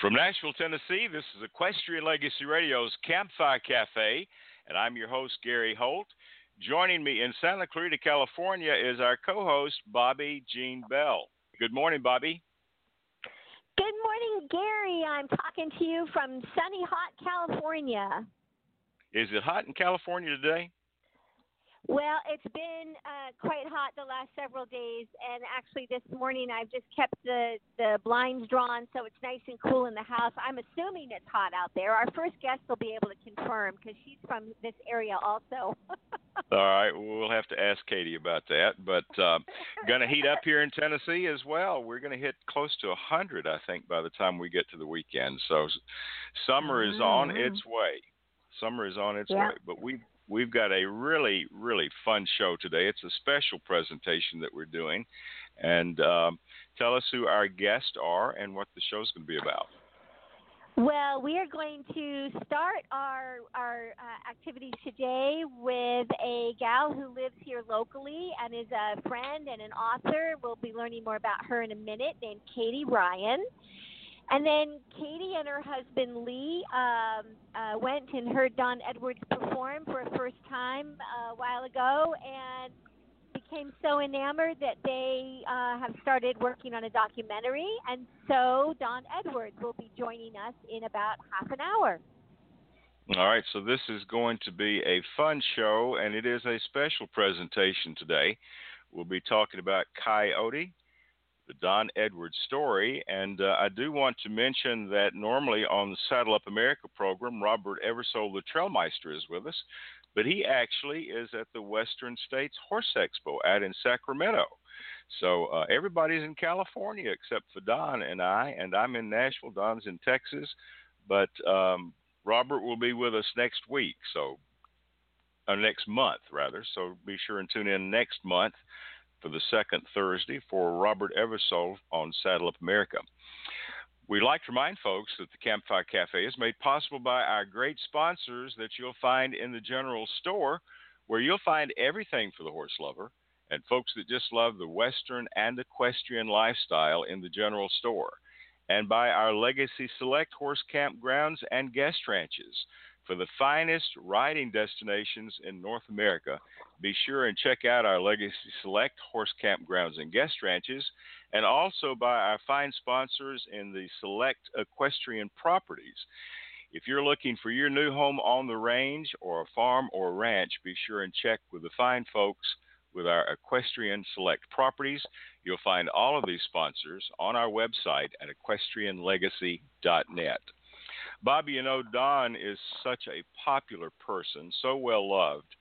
From Nashville, Tennessee, this is Equestrian Legacy Radio's Campfire Cafe, and I'm your host, Gary Holt. Joining me in Santa Clarita, California, is our co host, Bobbi Jean Bell. Good morning, Bobbi. Good morning, Gary. I'm talking to you from sunny, hot California. Is it hot in California today? Well, it's been uh, quite hot the last several days, and actually this morning I've just kept the the blinds drawn so it's nice and cool in the house. I'm assuming it's hot out there. Our first guest will be able to confirm because she's from this area also. All right, we'll have to ask Katie about that. But uh, going to heat up here in Tennessee as well. We're going to hit close to a hundred, I think, by the time we get to the weekend. So summer is on Mm. its way. Summer is on its Yeah. way, but we we've got a really really fun show today. It's a special presentation that we're doing, and um, tell us who our guests are and what the show's going to be about. Well, we are going to start our our uh, activities today with a gal who lives here locally and is a friend and an author. We'll be learning more about her in a minute. Named Katie Ryan. And then Katie and her husband Lee um, uh, went and heard Don Edwards perform for a first time uh, a while ago and became so enamored that they uh, have started working on a documentary. And so Don Edwards will be joining us in about half an hour. All right, so this is going to be a fun show, and it is a special presentation today. We'll be talking about Coyote, the Don Edwards story, and uh, I do want to mention that normally on the Saddle Up America program, Robert Eversole, the Trailmeister, is with us, but he actually is at the Western States Horse Expo out in Sacramento. So uh, everybody's in California except for Don and I, and I'm in Nashville. Don's in Texas, but um, Robert will be with us next week, so uh, next month rather. So be sure and tune in next month for the second Thursday for Robert Eversole on Saddle Up America. We'd like to remind folks that the Campfire Cafe is made possible by our great sponsors that you'll find in the general store, where you'll find everything for the horse lover and folks that just love the Western and equestrian lifestyle in the general store, and by our Legacy Select Horse Campgrounds and Guest Ranches. For the finest riding destinations in North America, be sure and check out our Legacy Select Horse Campgrounds and Guest Ranches, and also by our fine sponsors in the Select Equestrian Properties. If you're looking for your new home on the range or a farm or ranch, be sure and check with the fine folks with our Equestrian Select Properties. You'll find all of these sponsors on our website at equestrianlegacy.net. Bobbi, you know, Don is such a popular person, so well loved,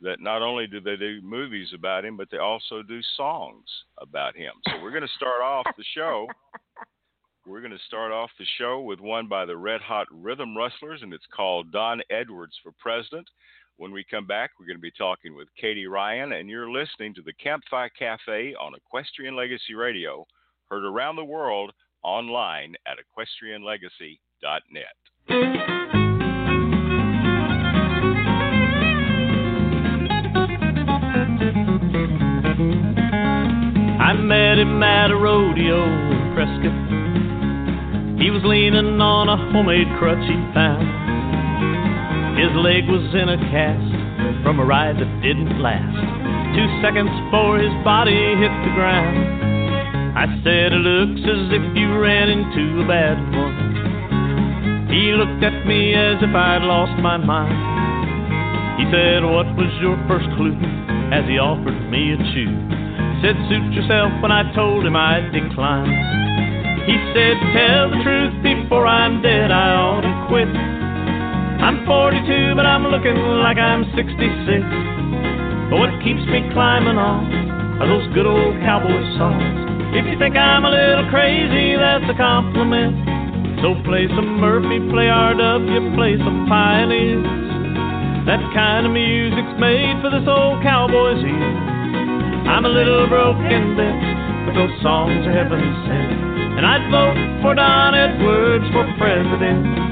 that not only do they do movies about him, but they also do songs about him. So we're going to start off the show. We're going to start off the show with one by the Red Hot Rhythm Rustlers, and it's called Don Edwards for President. When we come back, we're going to be talking with Katie Ryan, and you're listening to the Campfire Cafe on Equestrian Legacy Radio, heard around the world online at equestrianlegacy.net. met him at a rodeo in Prescott. He was leaning on a homemade crutch he found. His leg was in a cast from a ride that didn't last. Two seconds before his body hit the ground. I said, It looks as if you ran into a bad one. He looked at me as if I'd lost my mind. He said, What was your first clue? As he offered me a chew. Said, Suit yourself when I told him I'd decline. He said, Tell the truth before I'm dead, I ought to quit. I'm 42, but I'm looking like I'm 66. But what keeps me climbing on are those good old cowboy songs. If you think I'm a little crazy, that's a compliment. So play some Murphy, play RW, play some Pioneers. That kind of music's made for this old cowboy's ear. I'm a little broken bit, but those songs are heaven sent. And I'd vote for Don Edwards for president.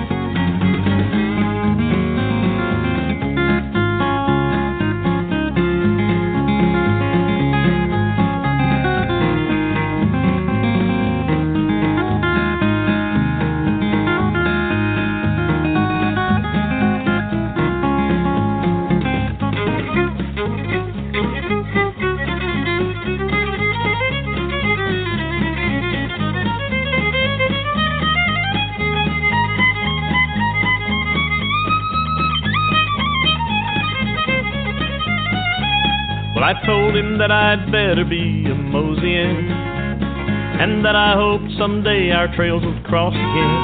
That I'd better be a moseying, and that I hoped someday our trails would cross again.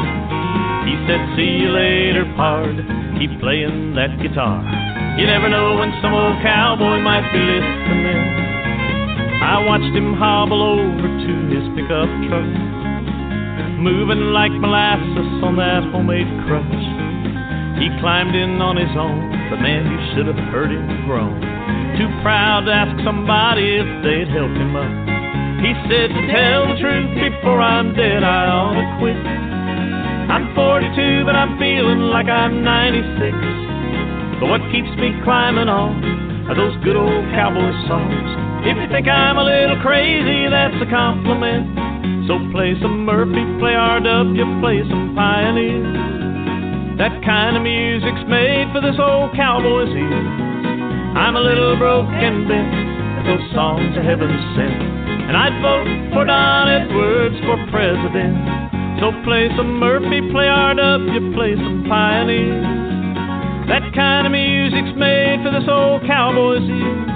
He said, See you later, pard. Keep playing that guitar. You never know when some old cowboy might be listening. I watched him hobble over to his pickup truck, moving like molasses on that homemade crutch. He climbed in on his own, but man, you should have heard him groan. Too proud to ask somebody if they'd help him up. He said, to tell the truth, before I'm dead, I ought to quit. I'm 42, but I'm feeling like I'm 96. But what keeps me climbing on are those good old cowboy songs. If you think I'm a little crazy, that's a compliment. So play some Murphy, play RW, play some Pioneer. That kind of music's made for this old cowboy's ears. I'm a little broken bent, but those songs are heaven sent. And I'd vote for Don Edwards for president. So play some Murphy, play RW, play some Pioneer. That kind of music's made for this old cowboy's ears.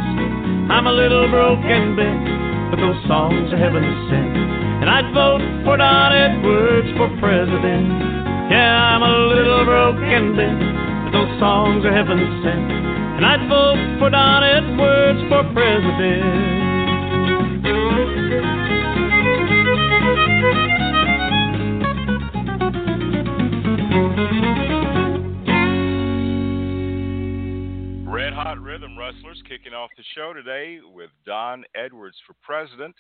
I'm a little broken bent, but those songs are heaven sent. And I'd vote for Don Edwards for president. Yeah, I'm a little broken bit, but those songs are heaven sent. And I'd vote for Don Edwards for president. Red Hot Rhythm Rustlers kicking off the show today with Don Edwards for president.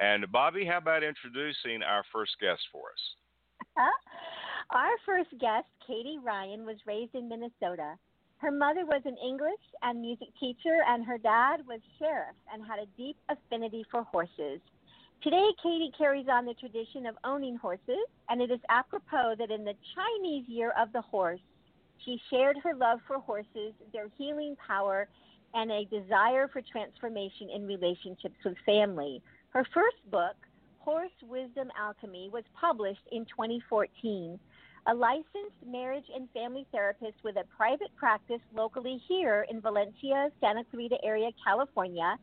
And Bobbi, how about introducing our first guest for us? Our first guest, Katie Ryan, was raised in Minnesota. Her mother was an English and music teacher, and her dad was sheriff and had a deep affinity for horses. Today, Katie carries on the tradition of owning horses, and it is apropos that in the Chinese year of the horse, she shared her love for horses, their healing power, and a desire for transformation in relationships with family. Her first book, Horse Wisdom Alchemy, was published in 2014 a licensed marriage and family therapist with a private practice locally here in Valencia, Santa Clarita area, California.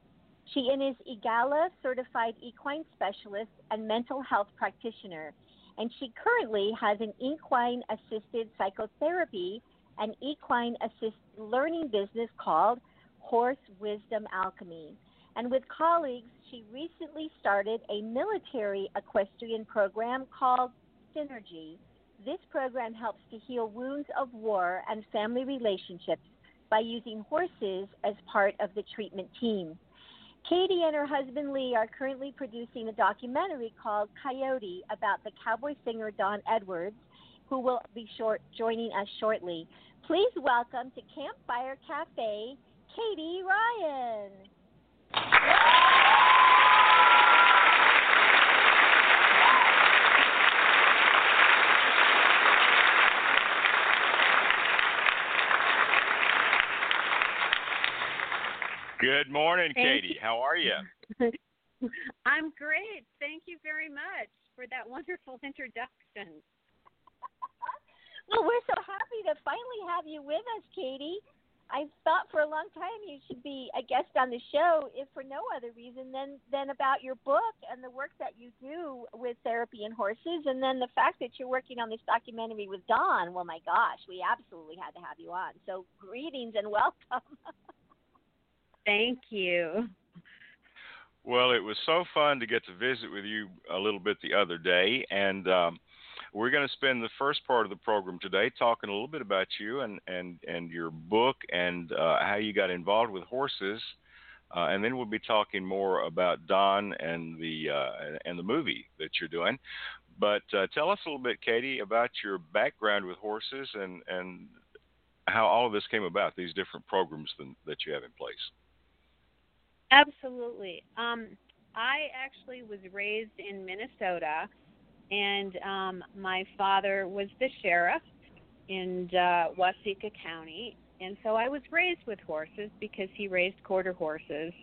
She is EAGALA certified equine specialist and mental health practitioner, and she currently has an equine assisted psychotherapy and equine assist learning business called Horse Wisdom Alchemy. And with colleagues, she recently started a military equestrian program called Synergy this program helps to heal wounds of war and family relationships by using horses as part of the treatment team. Katie and her husband Lee are currently producing a documentary called Coyote about the cowboy singer Don Edwards, who will be short, joining us shortly. Please welcome to Campfire Cafe, Katie Ryan. Good morning, Thank Katie. You. How are you? I'm great. Thank you very much for that wonderful introduction. well, we're so happy to finally have you with us, Katie. I thought for a long time you should be a guest on the show, if for no other reason than than about your book and the work that you do with therapy and horses, and then the fact that you're working on this documentary with Don. Well, my gosh, we absolutely had to have you on. So, greetings and welcome. Thank you. Well, it was so fun to get to visit with you a little bit the other day, and um, we're going to spend the first part of the program today talking a little bit about you and and and your book and uh, how you got involved with horses, uh, and then we'll be talking more about Don and the uh, and the movie that you're doing. But uh, tell us a little bit, Katie, about your background with horses and and how all of this came about. These different programs that you have in place. Absolutely. Um, I actually was raised in Minnesota, and um, my father was the sheriff in uh, Waseca County, and so I was raised with horses because he raised quarter horses,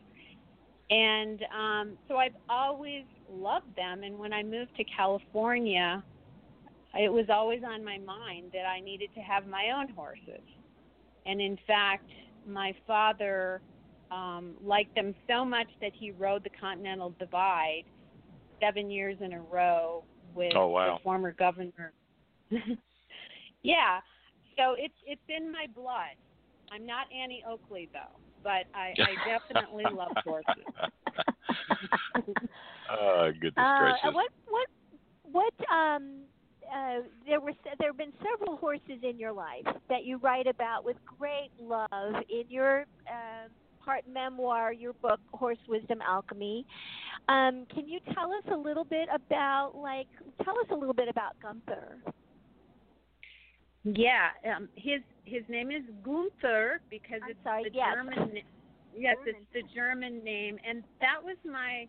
and um, so I've always loved them. And when I moved to California, it was always on my mind that I needed to have my own horses. And in fact, my father um, liked them so much that he rode the Continental Divide seven years in a row with oh, wow. the former governor. yeah, so it's it's in my blood. I'm not Annie Oakley though, but I, I definitely love horses. oh, goodness uh, gracious! What what what um uh, there were there have been several horses in your life that you write about with great love in your uh, part memoir, your book Horse Wisdom Alchemy. Um, can you tell us a little bit about like tell us a little bit about Gunther? Yeah, um, his his name is Gunther because I'm it's sorry, the yes. German. Yes, German. it's the German name, and that was my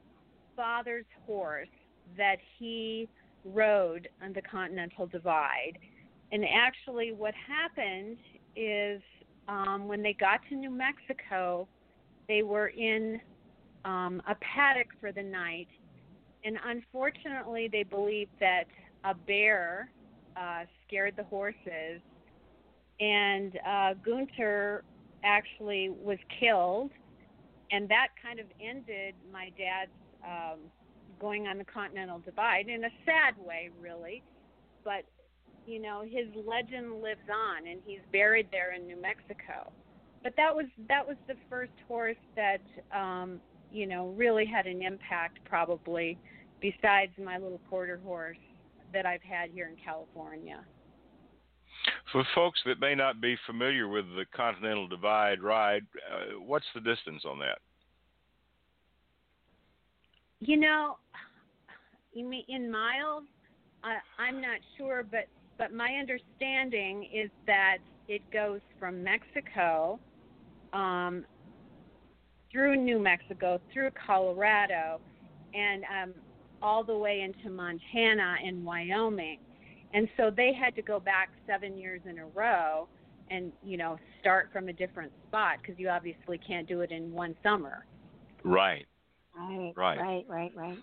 father's horse that he rode on the Continental Divide. And actually, what happened is um, when they got to New Mexico, they were in um, a paddock for the night, and unfortunately, they believed that a bear uh, scared the horses, and uh, Gunther actually was killed, and that kind of ended my dad's um, going on the Continental Divide in a sad way, really. But you know, his legend lives on, and he's buried there in New Mexico. But that was that was the first horse that um, you know really had an impact, probably besides my little quarter horse that I've had here in California. For folks that may not be familiar with the Continental Divide ride, uh, what's the distance on that? You know, you mean in miles? I, I'm not sure, but but my understanding is that it goes from Mexico um, through New Mexico, through Colorado, and um, all the way into Montana and Wyoming. And so they had to go back seven years in a row and, you know, start from a different spot because you obviously can't do it in one summer. Right. Right. Right. Right. Right. Right.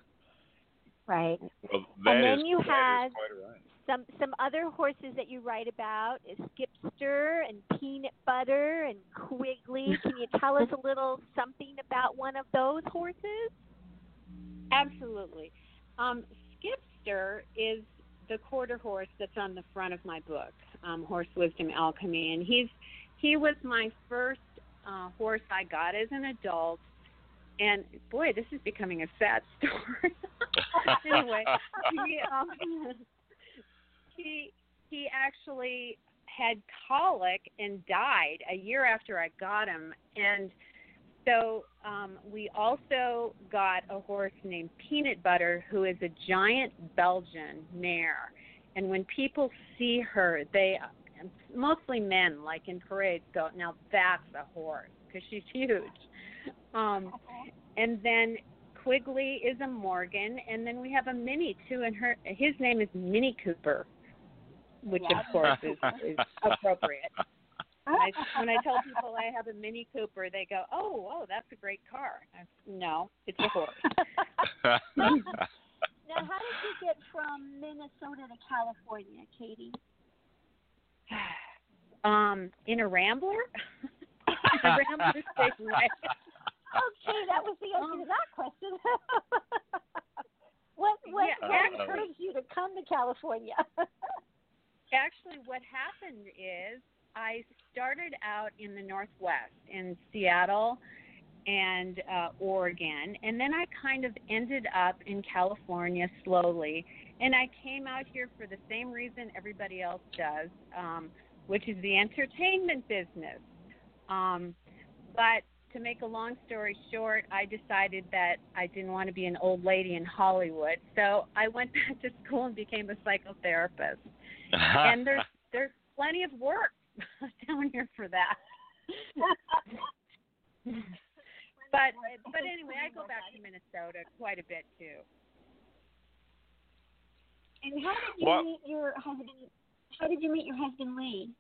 Right. Well, And then is- you that is had- quite a ride. Some some other horses that you write about is Skipster and Peanut Butter and Quigley. Can you tell us a little something about one of those horses? Absolutely. Um, Skipster is the quarter horse that's on the front of my book, um, Horse Wisdom Alchemy, and he's he was my first uh, horse I got as an adult. And boy, this is becoming a sad story. anyway, he, um, he he actually had colic and died a year after I got him, and so um, we also got a horse named Peanut Butter, who is a giant Belgian mare. And when people see her, they mostly men, like in parades, go, "Now that's a horse," because she's huge. Um, and then Quigley is a Morgan, and then we have a Mini too, and her his name is Mini Cooper, which Yeah. of course is, is appropriate. When I, when I tell people I have a Mini Cooper, they go, "Oh, oh, that's a great car." I, no, it's a horse. Now, how did you get from Minnesota to California, Katie? um, in a Rambler. a Rambler station wagon. Okay, that was the answer to that question. what what, Yeah, what encouraged you to come to California? Actually, what happened is I started out in the Northwest, in Seattle and uh, Oregon, and then I kind of ended up in California slowly. And I came out here for the same reason everybody else does, um, which is the entertainment business. Um, but to make a long story short, I decided that I didn't want to be an old lady in Hollywood, so I went back to school and became a psychotherapist and there's there's plenty of work down here for that. but but anyway, I go back to Minnesota quite a bit too. and how did you Well- meet your husband? How did you meet your husband Lee?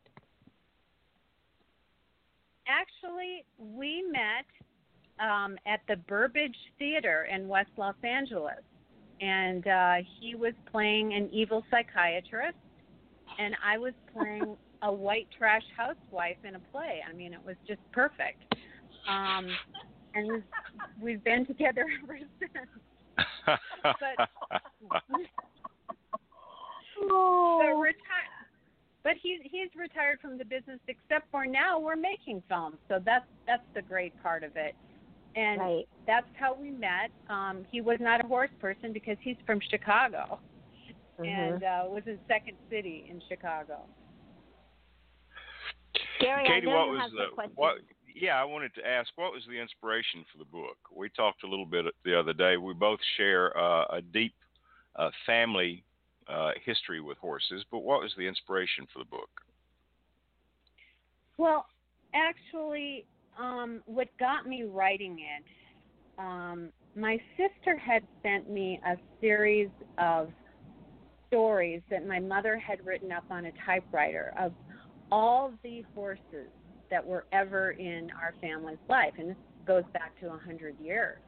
Actually, we met um, at the Burbage Theater in West Los Angeles, and uh, he was playing an evil psychiatrist, and I was playing a white trash housewife in a play. I mean, it was just perfect. Um, and we've, we've been together ever since. but Oh. but retired. But he's he's retired from the business, except for now we're making films. So that's that's the great part of it. And right. that's how we met. Um, he was not a horse person because he's from Chicago, Mhm. and uh, was in Second City in Chicago. Gary, Katie, I what was the some what? Yeah, I wanted to ask what was the inspiration for the book. We talked a little bit the other day. We both share uh, a deep uh, family uh, history with horses, but what was the inspiration for the book? Well, actually, um, what got me writing it, um, my sister had sent me a series of stories that my mother had written up on a typewriter of all the horses that were ever in our family's life, and this goes back to a hundred years.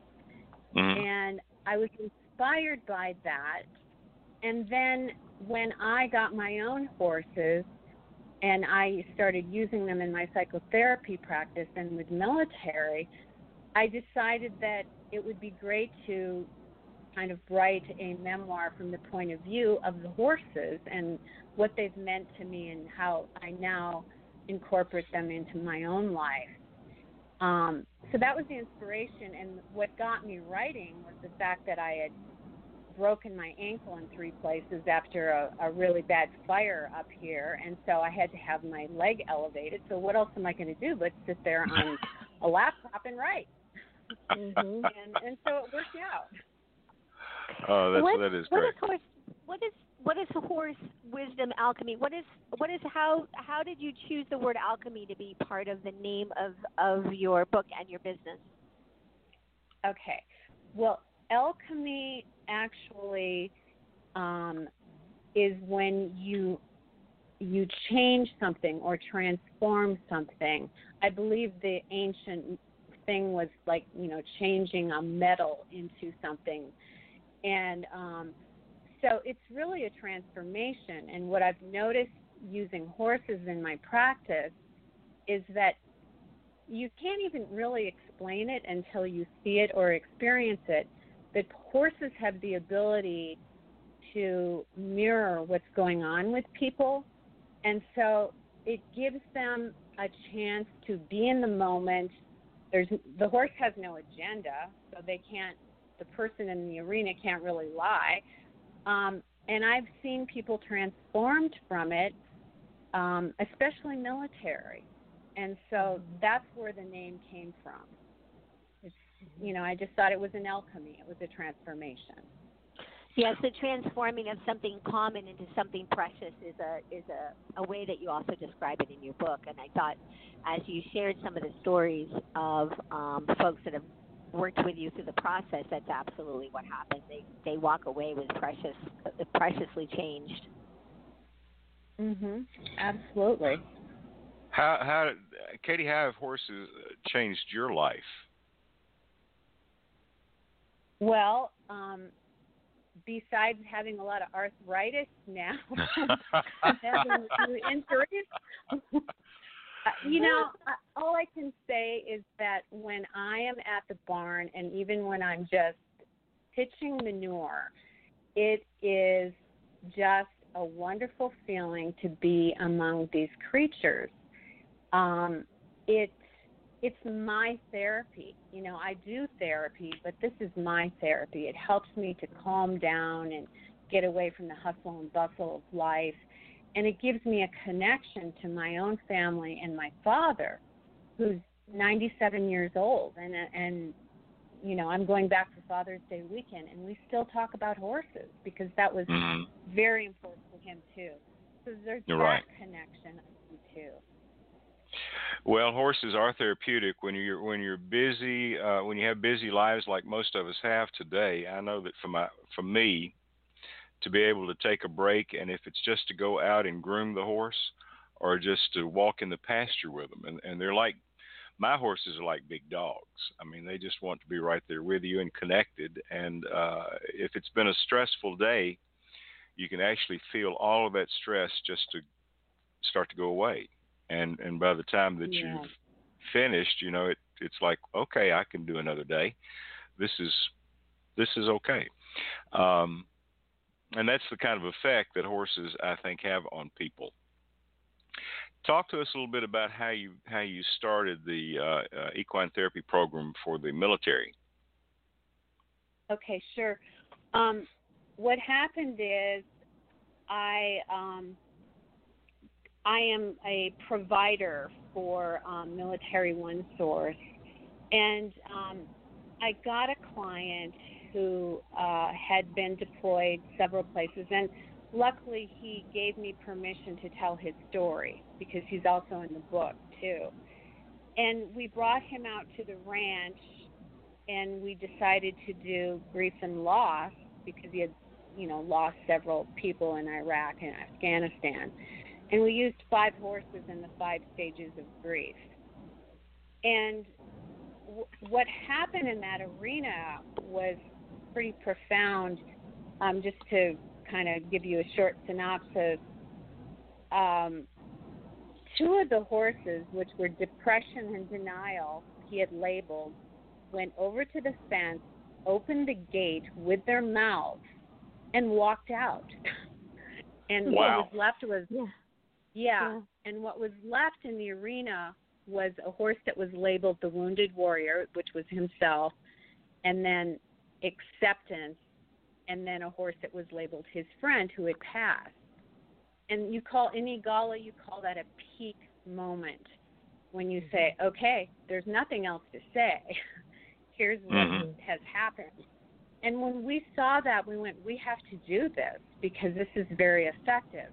Mhm. And I was inspired by that. And then when I got my own horses and I started using them in my psychotherapy practice and with military, I decided that it would be great to kind of write a memoir from the point of view of the horses and what they've meant to me and how I now incorporate them into my own life. Um, so that was the inspiration, and what got me writing was the fact that I had broken my ankle in three places after a, a really bad fire up here, and so I had to have my leg elevated. So what else am I going to do but sit there on a laptop and write? Mhm. And and so it worked out. Oh, that's what, that is what great. is horse? What is what is horse wisdom alchemy? What is what is how how did you choose the word alchemy to be part of the name of of your book and your business? Okay. Well, alchemy actually um, is when you you change something or transform something. I believe the ancient thing was like you know changing a metal into something, and um, so it's really a transformation. And what I've noticed using horses in my practice is that you can't even really explain it until you see it or experience it. That horses have the ability to mirror what's going on with people, and so it gives them a chance to be in the moment. There's the horse has no agenda, so they can't. The person in the arena can't really lie. Um, and I've seen people transformed from it, um, especially military and so that's where the name came from. It's, you know, I just thought it was an alchemy. It was a transformation. Yes, the transforming of something common into something precious is a is a, a way that you also describe it in your book. And I thought, as you shared some of the stories of um, folks that have worked with you through the process, that's absolutely what happened. They they walk away with precious, preciously changed. Mhm. Absolutely. How how Katie, how have horses changed your life? Well, um, besides having a lot of arthritis now, having a few injuries. Uh, you know, all I can say is that when I am at the barn, and even when I'm just pitching manure, it is just a wonderful feeling to be among these creatures. Um, it it's my therapy. You know, I do therapy, but this is my therapy. It helps me to calm down and get away from the hustle and bustle of life. And it gives me a connection to my own family and my father, who's 97 years old. And, and you know, I'm going back for Father's Day weekend, and we still talk about horses because that was Mhm. very important to him, too. So there's You're that right. connection, too. Well, horses are therapeutic when you're when you're busy, uh, when you have busy lives like most of us have today. I know that for my for me, to be able to take a break, and if it's just to go out and groom the horse, or just to walk in the pasture with them, and and they're like my horses are like big dogs. I mean, they just want to be right there with you and connected. And uh, if it's been a stressful day, you can actually feel all of that stress just to start to go away. And and by the time that Yeah. you've finished, you know, it it's like okay, I can do another day. This is this is okay. Um, and that's the kind of effect that horses, I think, have on people. Talk to us a little bit about how you how you started the uh, uh, equine therapy program for the military. Okay, sure. Um, what happened is I um, I am a provider for um, Military One Source, and um, I got a client who uh, had been deployed several places, and luckily he gave me permission to tell his story because he's also in the book too. And we brought him out to the ranch, and we decided to do grief and loss because he had, you know, lost several people in Iraq and Afghanistan. And we used five horses in the five stages of grief. And what happened in that arena was pretty profound. Um, just to kind of give you a short synopsis, um, two of the horses, which were depression and denial, he had labeled, went over to the fence, opened the gate with their mouths, and walked out. and wow. what was left was Yeah. yeah. Yeah. And what was left in the arena was a horse that was labeled the Wounded Warrior, which was himself, and then acceptance, and then a horse that was labeled his friend who had passed. And you call in EAGALA, you call that a peak moment when you say, okay, there's nothing else to say. Here's what Mhm. has happened. And when we saw that, we went, we have to do this because this is very effective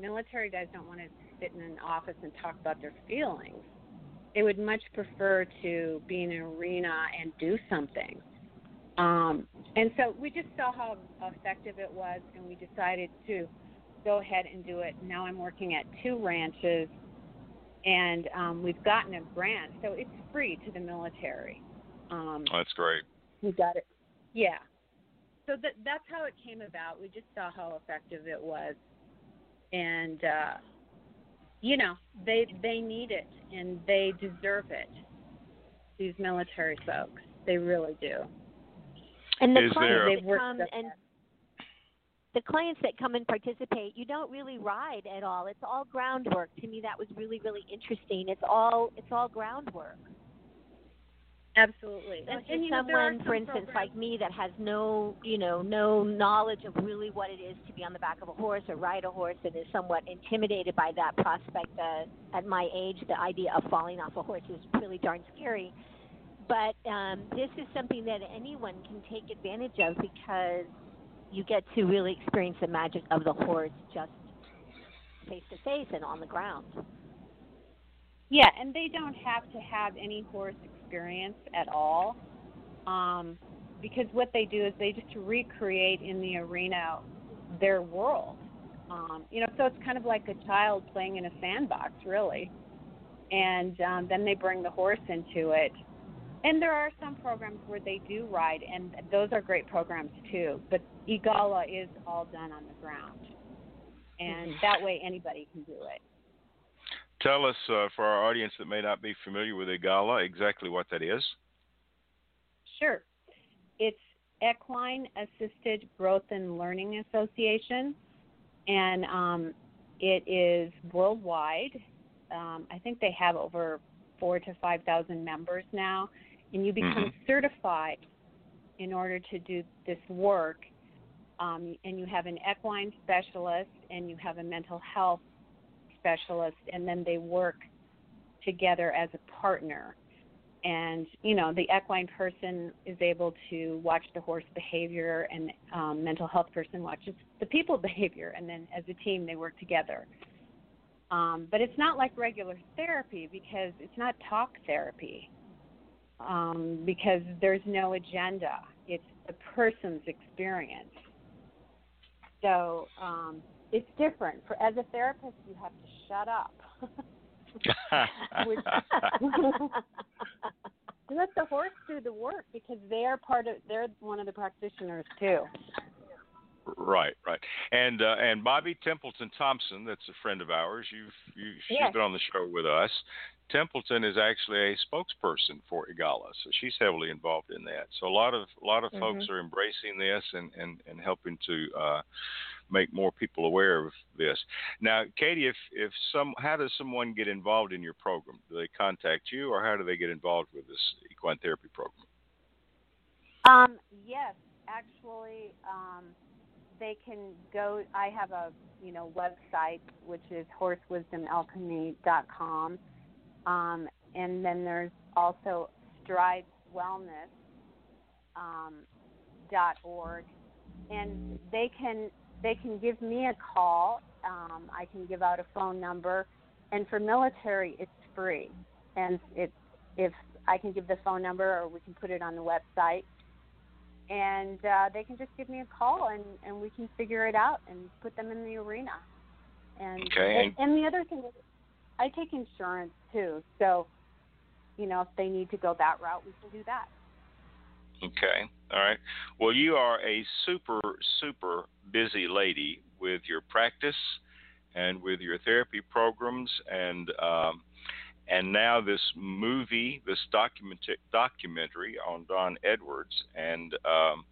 military guys don't want to sit in an office and talk about their feelings. They would much prefer to be in an arena and do something. Um, and so we just saw how effective it was, and we decided to go ahead and do it. Now I'm working at two ranches, and um, we've gotten a grant, so it's free to the military. Um, Oh, that's great. we got it. Yeah. So that that's how it came about. We just saw how effective it was, and uh, you know they they need it and they deserve it. These military folks, they really do. And the Is clients there- They've that come and hard. the clients that come and participate, you don't really ride at all. It's all groundwork. To me, that was really, really interesting. It's all it's all groundwork. Absolutely. And, and you know, someone, some for instance, programs- like me, that has no, you know, no knowledge of really what it is to be on the back of a horse or ride a horse, and is somewhat intimidated by that prospect. Uh, at my age, the idea of falling off a horse is really darn scary. But um, this is something that anyone can take advantage of because you get to really experience the magic of the horse just face to face and on the ground. Yeah, and they don't have to have any horse experience at all, um, because what they do is they just recreate in the arena their world. Um, you know, so it's kind of like a child playing in a sandbox, really. And um, then they bring the horse into it. And there are some programs where they do ride, and those are great programs too. But EAGALA is all done on the ground, and that way anybody can do it. Tell us, uh, for our audience that may not be familiar with EAGALA, exactly what that is. Sure. It's Equine Assisted Growth and Learning Association, and um, it is worldwide. Um, I think they have over four to five thousand members now, and you become certified in order to do this work. Um, and you have an equine specialist, and you have a mental health specialist, and then they work together as a partner. And you know the equine person is able to watch the horse behavior and um, mental health person watches the people behavior and then as a team they work together. Um, but it's not like regular therapy because it's not talk therapy um, because there's no agenda. It's the person's experience. So um, it's different. For as a therapist you have to shut up. Which- let the horse do the work because they are part of they're one of the practitioners too Right, right. And uh, and Bobby Templeton Thompson, that's a friend of ours. You've you, she's Yes. been on the show with us. Templeton is actually a spokesperson for EAGALA, so she's heavily involved in that. So a lot of a lot of folks are embracing this and and and helping to uh, make more people aware of this. Now, Katie, if if some, how does someone get involved in your program? Do they contact you, or how do they get involved with this equine therapy program? Um, yes, actually, um, they can go. I have a you know website which is horsewisdomalchemy.com, um, and then there's also Strides Wellness um, dot org, and they can they can give me a call. Um, I can give out a phone number, and for military, it's free, and it's if I can give the phone number or we can put it on the website and uh, they can just give me a call and and we can figure it out and put them in the arena. And Okay, and, and the other thing is, I take insurance too, so you know if they need to go that route, we can do that. Okay. All right. Well, you are a super, super busy lady with your practice and with your therapy programs, and um, and now this movie, this document documentary on Don Edwards, and um,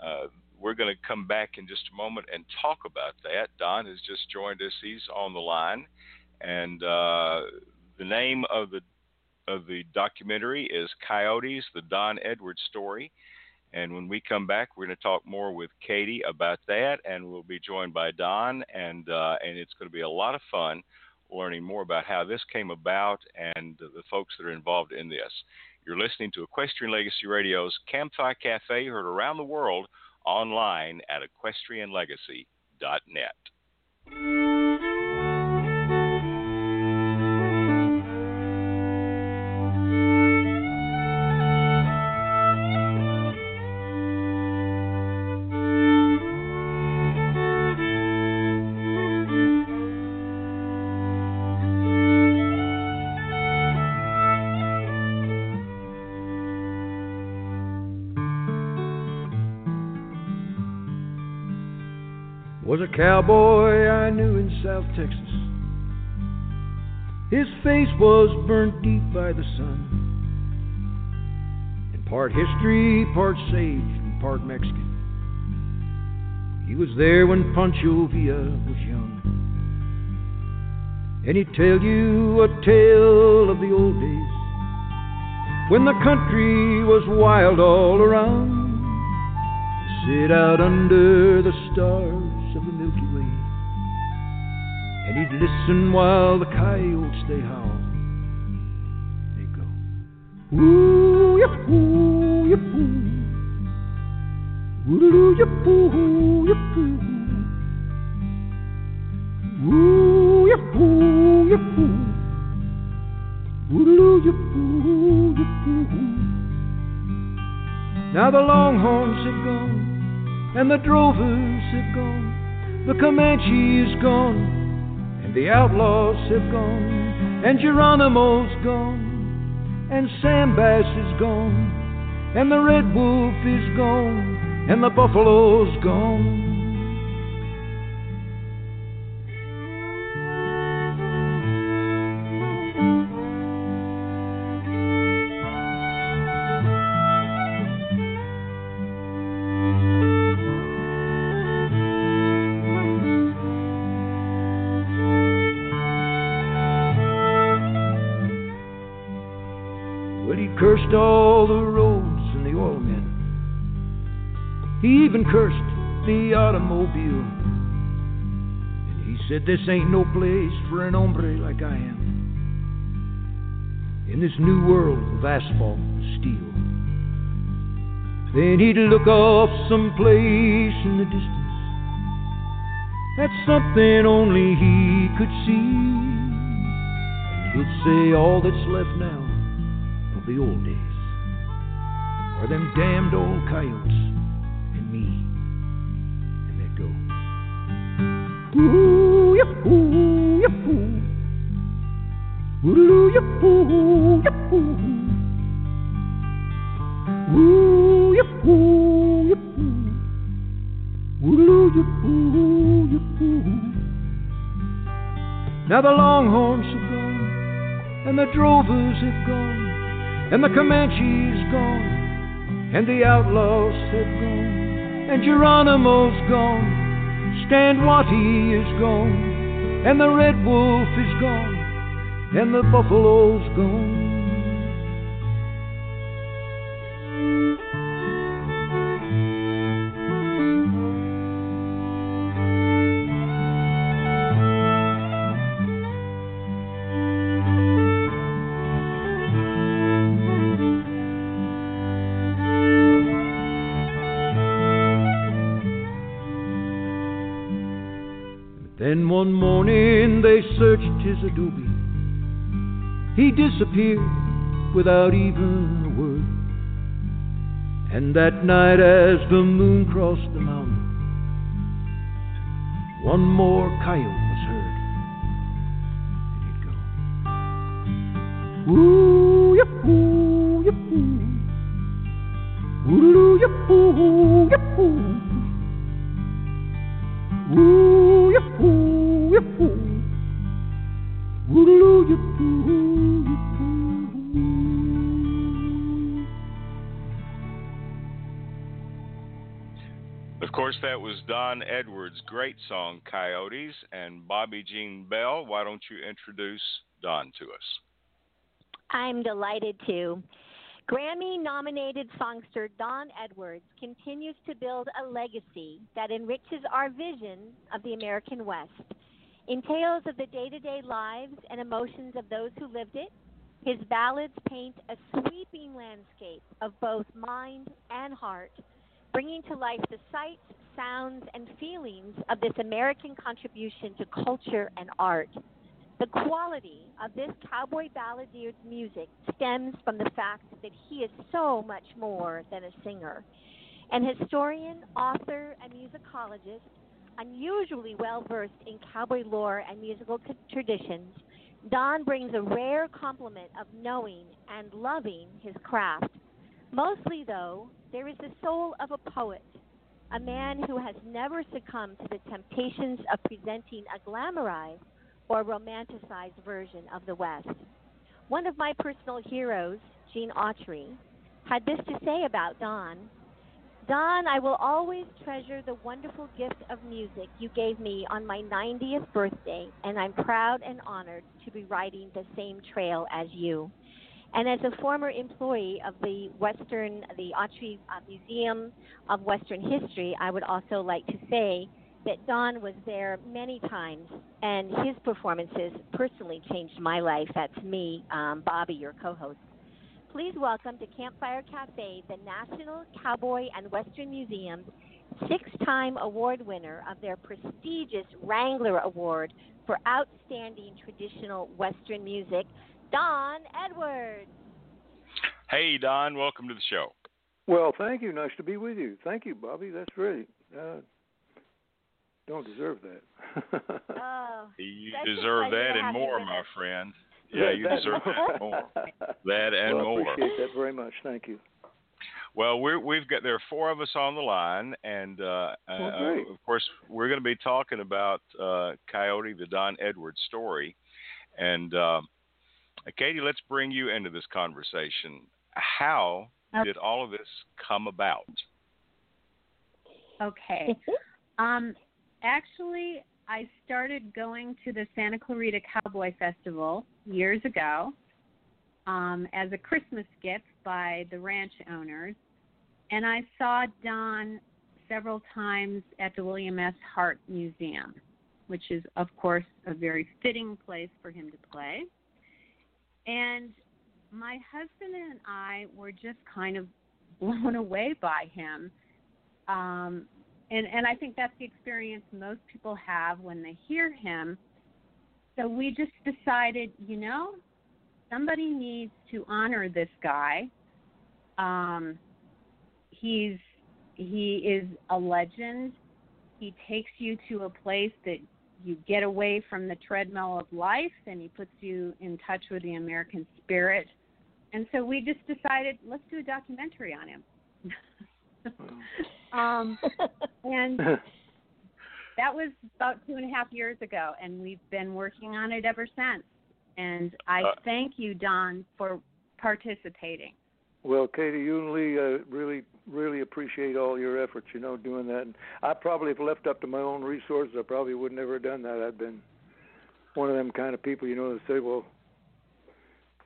uh, we're going to come back in just a moment and talk about that. Don has just joined us; he's on the line, and uh, the name of the of the documentary is Coyotes: The Don Edwards Story. And when we come back, we're going to talk more with Katie about that, and we'll be joined by Don, and uh, and it's going to be a lot of fun learning more about how this came about and the folks that are involved in this. You're listening to Equestrian Legacy Radio's Campfire Cafe, heard around the world online at equestrianlegacy.net. cowboy I knew in South Texas. His face was burnt deep by the sun. In part history, part sage, and part Mexican. He was there when Pancho Villa was young. And he'd tell you a tale of the old days when the country was wild all around. Sit out under the stars he'd listen while the coyotes they howl. They go, Woo yip woo yip woo. Woo yip woo yip woo. Woo yip woo yip woo. Woo yip woo yip woo. Now the longhorns have gone, and the drovers have gone, the Comanche is gone, the outlaws have gone, and Geronimo's gone, and Sam Bass is gone, and the red wolf is gone, and the buffalo's gone. Said, This ain't no place for an hombre like I am. In this new world of asphalt and steel. Then he'd look off someplace in the distance. That's something only he could see. And he'd say, All that's left now of the old days are them damned old coyotes and me. And they'd go, Ooh, yapoo, yapoo. woo yapoo, yapoo. woo yapoo, yapoo. Ooh, yapoo, yapoo. Now the longhorns have gone, and the drovers have gone, and the Comanches gone, and the outlaws have gone, and Geronimo's gone. Stand Watie is gone, and the red wolf is gone, and the buffalo's gone. His adobe. He disappeared without even a word. And that night, as the moon crossed the mountain, one more coyote was heard. And he'd gone. Ooh, yahoo, yahoo. Ooh, yahoo, yahoo. Ooh, yahoo, yahoo. That was Don Edwards' great song, Coyotes, and Bobbi Jean Bell. Why don't you introduce Don to us? I'm delighted to. Grammy nominated songster Don Edwards continues to build a legacy that enriches our vision of the American West. In tales of the day to day lives and emotions of those who lived it, his ballads paint a sweeping landscape of both mind and heart, bringing to life the sights, sounds, and feelings of this American contribution to culture and art. The quality of this cowboy balladeer's music stems from the fact that he is so much more than a singer. An historian, author, and musicologist, unusually well versed in cowboy lore and musical traditions, Don brings a rare complement of knowing and loving his craft. Mostly, though, there is the soul of a poet, a man who has never succumbed to the temptations of presenting a glamorized or romanticized version of the West. One of my personal heroes, Gene Autry, had this to say about Don. Don, I will always treasure the wonderful gift of music you gave me on my 90th birthday, and I'm proud and honored to be riding the same trail as you. And as a former employee of the Western, the Autry uh, Museum of Western History, I would also like to say that Don was there many times, and his performances personally changed my life. That's me, um, Bobbi, your co host. Please welcome to Campfire Cafe the National Cowboy and Western Museum's six time award winner of their prestigious Wrangler Award for Outstanding Traditional Western Music, Don Edwards. Hey, Don, welcome to the show. Well, thank you. Nice to be with you. Thank you, Bobbi. That's great. Uh, don't deserve that. Oh, You deserve that and more, with my friend. Yeah, you deserve that and more. That and well, more. I appreciate that very much. Thank you. Well, we're, we've got there are four of us on the line, and uh, Well, uh, of course we're going to be talking about uh, Coyote, the Don Edwards story. And uh, Katie, let's bring you into this conversation. How Okay. did all of this come about? Okay. Um, actually, I started going to the Santa Clarita Cowboy Festival years ago um, as a Christmas gift by the ranch owners, and I saw Don several times at the William S. Hart Museum, which is, of course, a very fitting place for him to play. And my husband and I were just kind of blown away by him. Um, and and I think that's the experience most people have when they hear him. So we just decided, you know, somebody needs to honor this guy. Um, he's he is a legend. He takes you to a place that you get away from the treadmill of life, and he puts you in touch with the American spirit. And so we just decided, let's do a documentary on him. um, and that was about two and a half years ago, and we've been working on it ever since. And I Uh, thank you, Don, for participating. Well, Katie, you and Lee uh, really, really appreciate all your efforts. You know, doing that. And I probably, if left up to my own resources, I probably would never have done that. I've been one of them kind of people, you know, that say, "Well,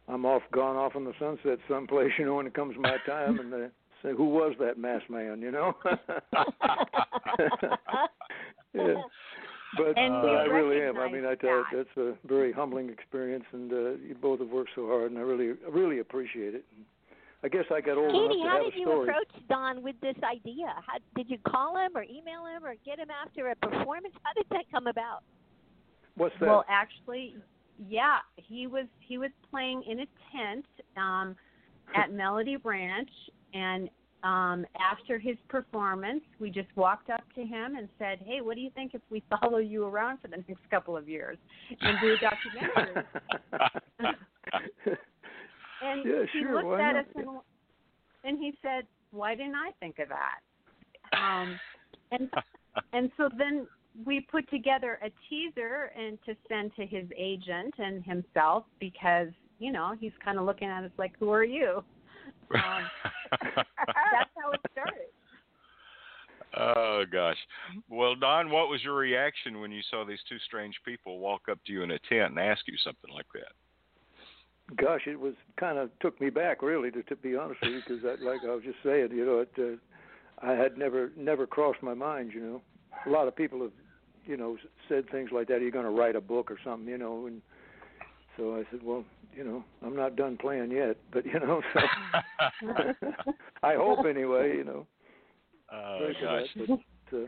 I'm off, gone off in the sunset someplace," you know, when it comes my time, and they say, "Who was that masked man?" You know. yeah. But And I really am. I mean, I tell you, that's a very humbling experience, and uh, you both have worked so hard, and I really, really appreciate it. I guess I got old Katie, enough to how have did a you story. approach Don with this idea? How, did you call him or email him or get him after a performance? How did that come about? What's that? Well, actually, yeah, he was he was playing in a tent um, at Melody Ranch, and um, after his performance, we just walked up to him and said, "Hey, what do you think if we follow you around for the next couple of years and do a documentary?" and Yeah, he sure, looked at not? us and, and he said, "Why didn't I think of that?" Um, and and so then we put together a teaser and to send to his agent and himself because you know he's kind of looking at us like, "Who are you?" Um, that's how it started. oh gosh. Well, Don, what was your reaction when you saw these two strange people walk up to you in a tent and ask you something like that? Gosh, it was kind of took me back really, to, to be honest with you, because like I was just saying, you know, it, uh, I had never never crossed my mind. You know, a lot of people have, you know, said things like that. Are you going to write a book or something? You know, and so I said, well, you know, I'm not done playing yet, but you know, so I hope anyway. You know, oh gosh. that, but, uh,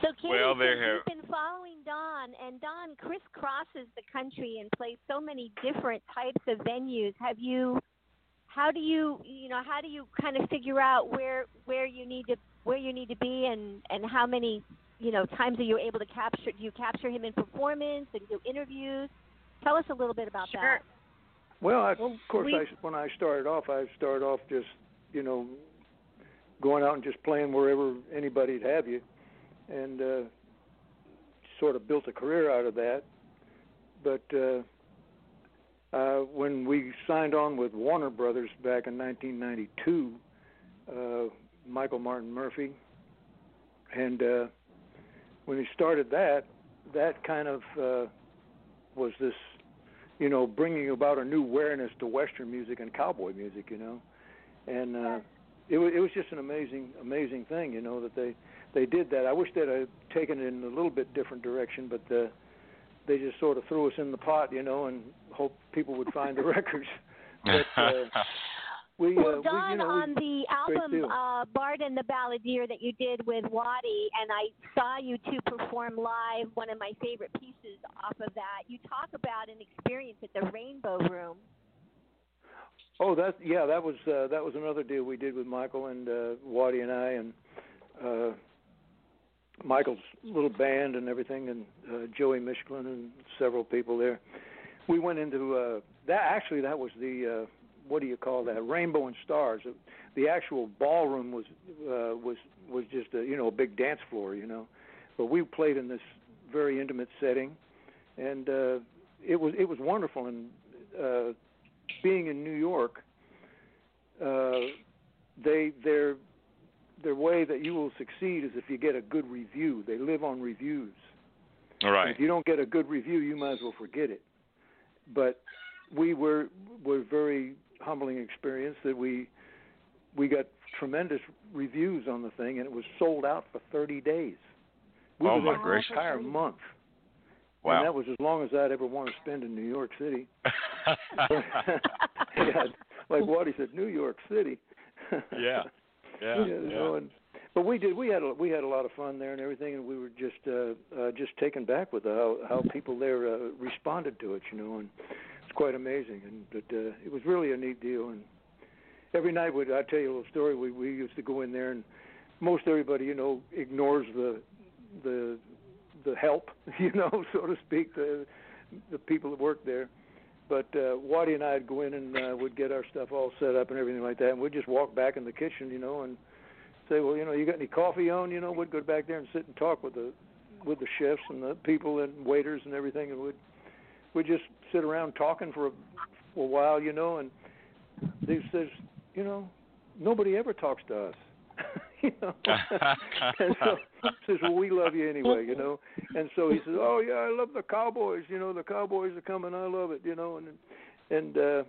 So, Katie, Well, since there you've been following Don, and Don crisscrosses the country and plays so many different types of venues. Have you? How do you, you know, how do you kind of figure out where where you need to where you need to be, and and how many, you know, times are you able to capture? Do you capture him in performance and do interviews? Tell us a little bit about Sure. that. Well, I, Well, of course, we- I, when I started off, I started off just, you know, going out and just playing wherever anybody'd have you, and uh, sort of built a career out of that. But uh, uh, when we signed on with Warner Brothers back in 1992, uh, Michael Martin Murphey, and uh, when he started that, that kind of uh, was this you know, bringing about a new awareness to Western music and cowboy music, you know, and uh, it was it was just an amazing amazing thing, you know, that they they did that. I wish they'd have taken it in a little bit different direction, but uh, they just sort of threw us in the pot, you know, and hope people would find the records. But uh, we, Well, uh, Don, we, you know, on the album uh, Bard and the Balladeer that you did with Waddie, and I saw you two perform live one of my favorite pieces off of that. You talk about an experience at the Rainbow Room. Oh, that yeah, that was uh, that was another deal we did with Michael and uh, Waddie and I and uh, Michael's little band and everything, and uh, Joey Miskulin and several people there. We went into uh, that. Actually, that was the uh, what do you call that? Rainbow and Stars. The actual ballroom was uh, was was just a you know a big dance floor, you know. But we played in this very intimate setting, and uh, it was it was wonderful. And uh, being in New York, uh, they their their way that you will succeed is if you get a good review. They live on reviews. All right. If you don't get a good review, you might as well forget it. But we were were very humbling experience that we we got tremendous reviews on the thing, and it was sold out for 30 days. We Oh, were my gracious. entire month, and Wow. that was as long as I'd ever want to spend in New York City. yeah, like Waddie said, New York City. yeah. Yeah. you yeah. and, but we did. We had a, we had a lot of fun there and everything, and we were just uh, uh, just taken back with how how people there uh, responded to it. You know, and it's quite amazing. And but uh, it was really a neat deal. And every night, would I tell you a little story? We we used to go in there, and most everybody, you know, ignores the the the help, you know, so to speak, the the people that work there. But uh, Waddie and I'd go in and uh, would get our stuff all set up and everything like that, and we'd just walk back in the kitchen, you know, and say, well, you know, you got any coffee on? You know, we'd go back there and sit and talk with the with the chefs and the people and waiters and everything, and we'd we'd just sit around talking for a, for a while, you know. And they says, you know, nobody ever talks to us. you know. and so he says, "Well, we love you anyway," you know. And so he says, "Oh yeah, I love the Cowboys. You know, the Cowboys are coming. I love it. You know." And and uh,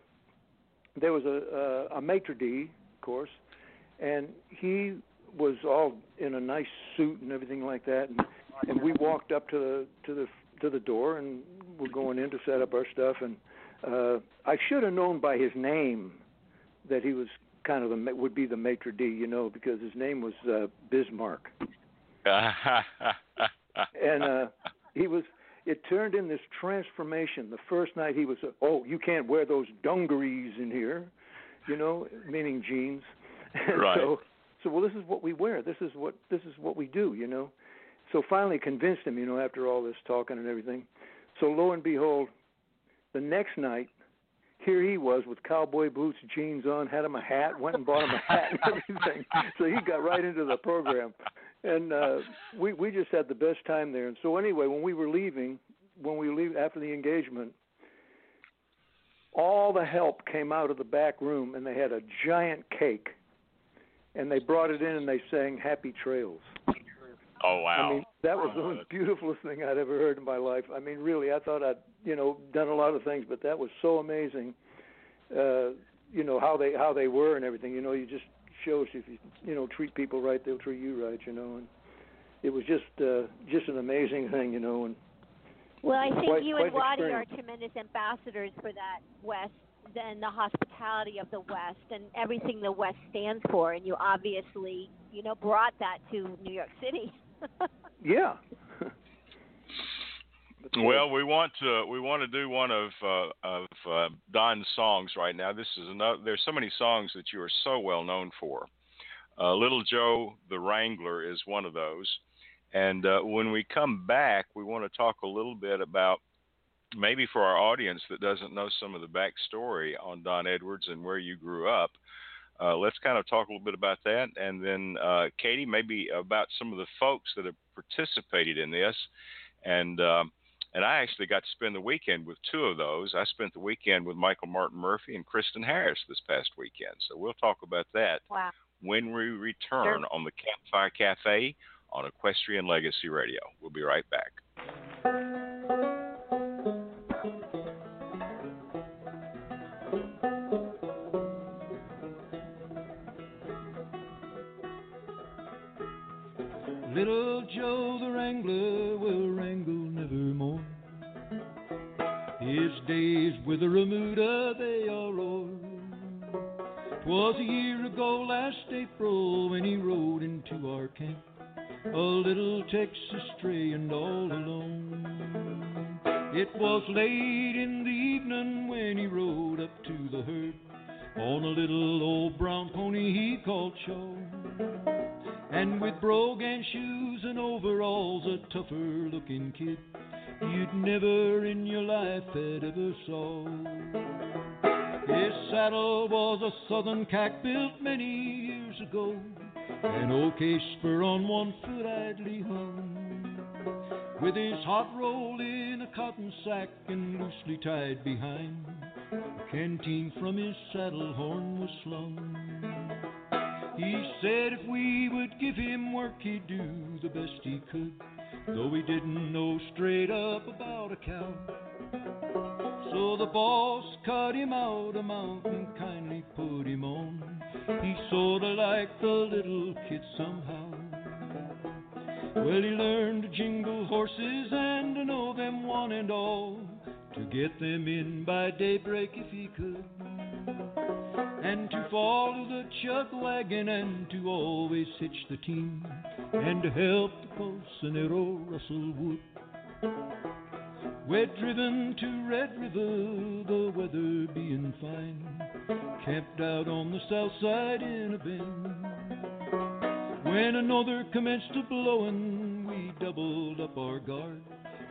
there was a a, a maitre d, of course, and he was all in a nice suit and everything like that. And and we walked up to the to the to the door and we're going in to set up our stuff. And uh, I should have known by his name that he was kind of the would be the maitre d, you know, because his name was uh, Bismarck. and uh, he was. It turned in this transformation. The first night he was, uh, oh, you can't wear those dungarees in here, you know, meaning jeans. And right. So, so well, this is what we wear. This is what this is what we do, you know. So finally convinced him, you know, after all this talking and everything. So lo and behold, the next night here he was with cowboy boots, jeans on, had him a hat, went and bought him a hat and everything. so he got right into the program, and uh, we we just had the best time there. And so anyway, when we were leaving, when we leave after the engagement, all the help came out of the back room, and they had a giant cake, and they brought it in and they sang "Happy Trails." Oh wow! I mean, that was the most beautifulest thing I'd ever heard in my life. I mean, really, I thought I'd you know done a lot of things, but that was so amazing. Uh, you know how they how they were and everything. You know, you just shows if you you know treat people right, they'll treat you right. You know, and it was just uh, just an amazing thing. You know, and well, I think quite, you quite and Waddie are tremendous ambassadors for that West and the hospitality of the West and everything the West stands for. And you obviously, you know, brought that to New York City. Yeah. Well, we want to we want to do one of uh, of uh, Don's songs right now. This is another. There's so many songs that you are so well known for. Uh, Little Joe the Wrangler is one of those. And uh, when we come back, we want to talk a little bit about maybe for our audience that doesn't know some of the backstory on Don Edwards and where you grew up. Uh, let's kind of talk a little bit about that, and then uh, Katie, maybe about some of the folks that have participated in this, and um, and I actually got to spend the weekend with two of those. I spent the weekend with Michael Martin Murphey and Kristyn Harris this past weekend. So we'll talk about that wow. when we return on the Campfire Cafe on Equestrian Legacy Radio. We'll be right back. Days with the Remuda they are o'er. 'Twas a year ago last April when he rode into our camp, a little Texas stray and all alone. It was late in the evening when he rode up to the herd on a little old brown pony he called Shaw. And with brogan shoes and overalls, a tougher looking kid you'd never in your life had ever saw. His saddle was a southern kak built many years ago, an OK spur on one foot idly hung. With his hot roll in a cotton sack and loosely tied behind, a canteen from his saddle horn was slung. He said if we would give him work, he'd do the best he could, though he didn't know straight up about a cow. So the boss cut him out a mount and kindly put him on. He sorta liked the little kid somehow. Well, he learned to jingle horses and to know them one and all, to get them in by daybreak if he could and to follow the chuck wagon and to always hitch the team and to help the Cocinero rustle wood. We're driven to Red River, the weather being fine, camped out on the south side in a bend. When another commenced to blowin', we doubled up our guard.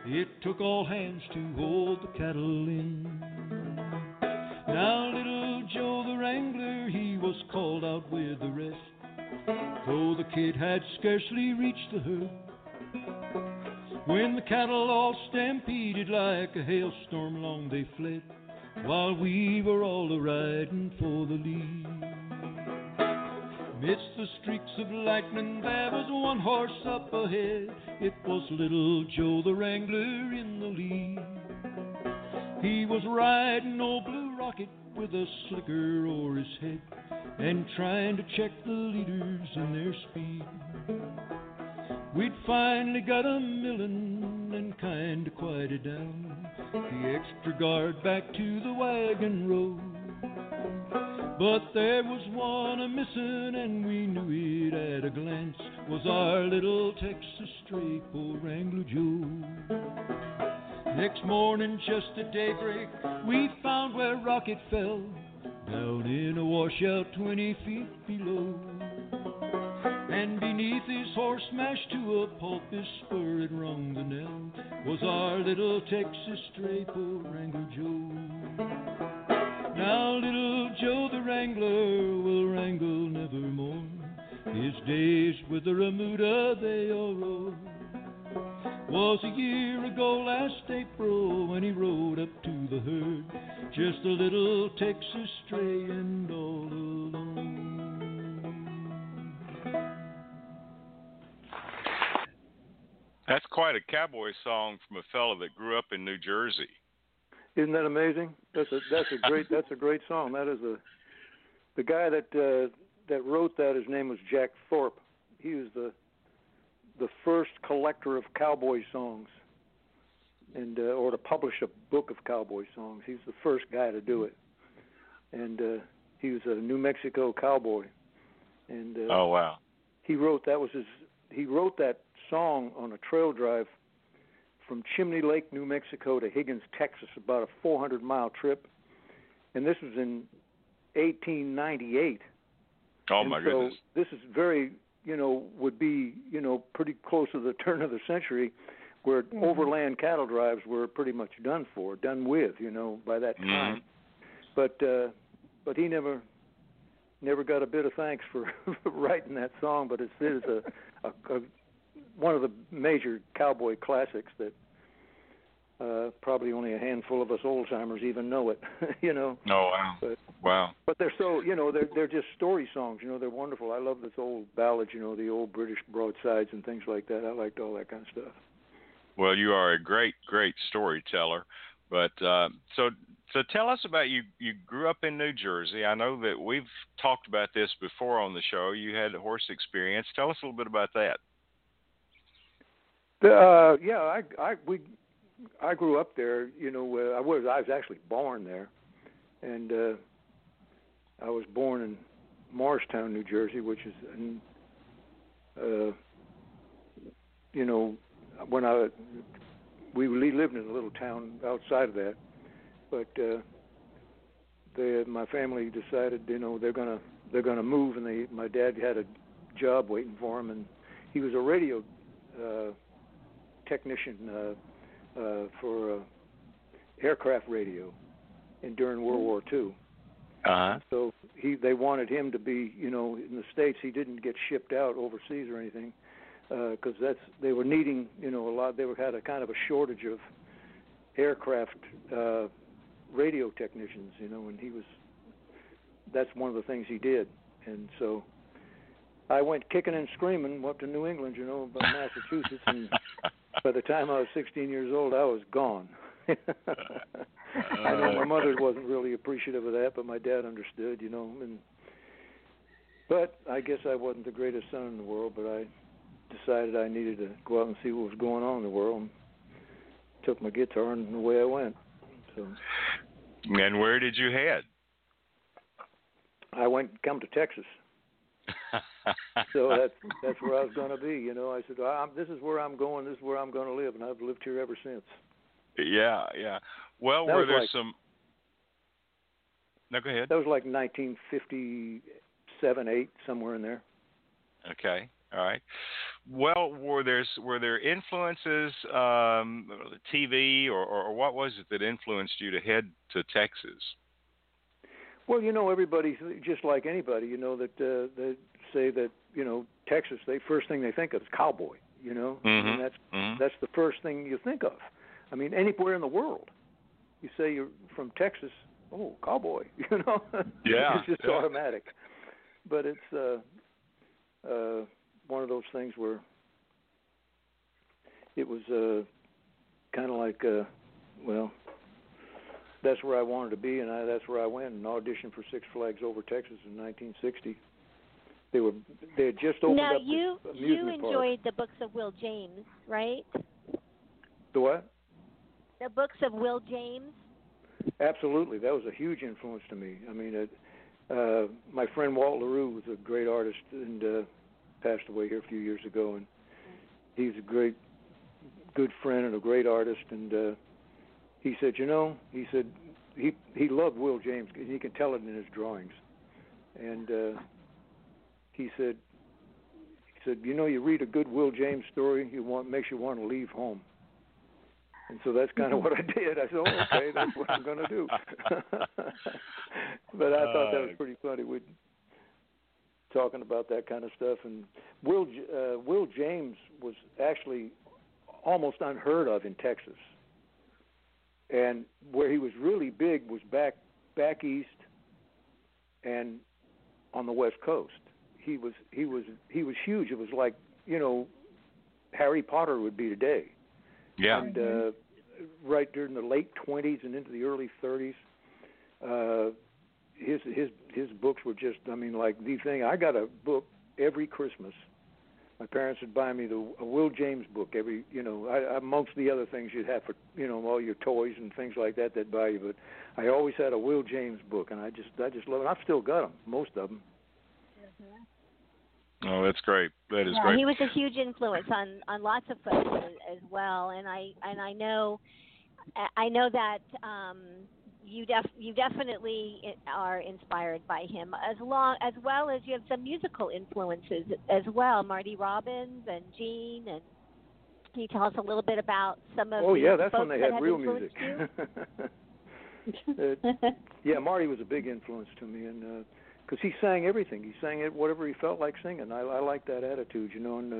It took all hands to hold the cattle in. Now little Joe the Wrangler, he was called out with the rest. Though the kid had scarcely reached the herd. When the cattle all stampeded like a hailstorm, along they fled, while we were all a riding for the lead. Midst the streaks of lightning, there was one horse up ahead. It was little Joe the Wrangler in the lead. He was riding old Blue Rocket with a slicker o'er his head and trying to check the leaders in their speed. We'd finally got a millin' and kind of quieted down the extra guard back to the wagon road. But there was one a missin', and we knew it at a glance was our little Texas stray, poor Wrangler Joe. Next morning, just at daybreak, we found where Rocket fell, down in a washout 20 feet below. And beneath his horse, smashed to a pulp, his spur had rung the knell, was our little Texas poor Wrangler Joe. Now little Joe the Wrangler will wrangle nevermore. His days with the remuda they all o'er. Was a year ago last April when he rode up to the herd, just a little Texas stray and all alone. That's quite a cowboy song from a fellow that grew up in New Jersey. Isn't that amazing? That's a that's a great that's a great song. That is a the guy that uh, that wrote that. His name was Jack Thorp. He was the the first collector of cowboy songs, and uh, or to publish a book of cowboy songs. He's the first guy to do it, and uh, he was a New Mexico cowboy. And uh, Oh wow. he wrote that was his he wrote that song on a trail drive from Chimney Lake, New Mexico to Higgins, Texas, about a 400 mile trip, and this was in 1898. Oh and my so goodness. This is very, you know, would be, you know, pretty close to the turn of the century, where overland cattle drives were pretty much done for, done with, you know, by that Mhm. time. But uh, but he never never got a bit of thanks for writing that song. But it's, it is a, a, a one of the major cowboy classics that uh, probably only a handful of us old timers even know it, you know. Oh wow. But Wow. but they're so you know they're they're just story songs. You know they're wonderful. I love this old ballads. You know the old British broadsides and things like that. I liked all that kind of stuff. Well, you are a great, great storyteller. But uh, so, so tell us about you. You grew up in New Jersey. I know that we've talked about this before on the show. You had a horse experience. Tell us a little bit about that. Uh, yeah, I I we I grew up there. You know uh, I was I was actually born there, and uh, I was born in Morristown, New Jersey, which is in, uh, you know when I we lived in a little town outside of that, but uh, they my family decided you know they're gonna they're gonna move, and they my dad had a job waiting for him, and he was a radio uh, technician uh, uh, for uh, aircraft radio, and during World War II. Uh huh. So he they wanted him to be you know in the states. He didn't get shipped out overseas or anything because that's they were needing you know a lot. They were had a kind of a shortage of aircraft uh, radio technicians. You know, and he was that's one of the things he did. And so I went kicking and screaming up to New England. You know, about Massachusetts, and by the time I was 16 years old, I was gone. I know my mother wasn't really appreciative of that, but my dad understood, you know. And but I guess I wasn't the greatest son in the world, but I decided I needed to go out and see what was going on in the world. And took my guitar and away I went. So And where did you head? I went come to Texas. So that's that's where I was going to be. You know, I said, I'm, "This is where I'm going. This is where I'm going to live," and I've lived here ever since. yeah, yeah. Well, That were there like- some? No, go ahead. That was like 1957, eight, somewhere in there. Okay. All right. Well, were there were there influences, um, TV, or, or, or what was it that influenced you to head to Texas? Well, you know, everybody's just like anybody. You know that uh, they say that you know Texas. They first thing they think of is cowboy. You know, Mhm. and that's Mhm. that's the first thing you think of. I mean, anywhere in the world, you say you're from Texas. Oh, cowboy. You know. Yeah, it's just yeah. automatic. But it's uh, uh, one of those things where it was uh, kind of like, uh, well, that's where I wanted to be, and I, that's where I went and auditioned for Six Flags Over Texas in 1960. They were they had just opened now up you this you amusement park. enjoyed the books of Will James, right? the what? The books of Will James. Absolutely, that was a huge influence to me. I mean, it, uh, my friend Walt LaRue was a great artist and uh, passed away here a few years ago, and he's a great, good friend and a great artist. And uh, he said, you know, he said he he loved Will James. and You can tell it in his drawings. And uh, he said, he said, you know, you read a good Will James story, you want makes you want to leave home. And so that's kind of what I did. I said, oh, okay, that's what I'm going to do. but I thought that was pretty funny. We talking about that kind of stuff. And Will uh, Will James was actually almost unheard of in Texas. And where he was really big was back back east and on the west coast. He was he was he was huge. It was like you know Harry Potter would be today Yeah. and uh, right during the late 20s and into the early 30s, uh, his his his books were just I mean like the thing. I got a book every Christmas. My parents would buy me the a Will James book every you know I, amongst the other things you'd have for you know all your toys and things like that that buy you. But I always had a Will James book, and I just I just love it. I've still got them, most of them. Oh, that's great. That is yeah, great. he was a huge influence on on lots of folks as, as well, and I and I know I know that um, you def you definitely are inspired by him as long as well as you have some musical influences as well, Marty Robbins and Gene and. Can you tell us a little bit about some of Oh yeah, that's when they had real music. Uh, yeah, Marty was a big influence to me, and because he sang everything, he sang it whatever he felt like singing. I, I like that attitude, you know. And uh,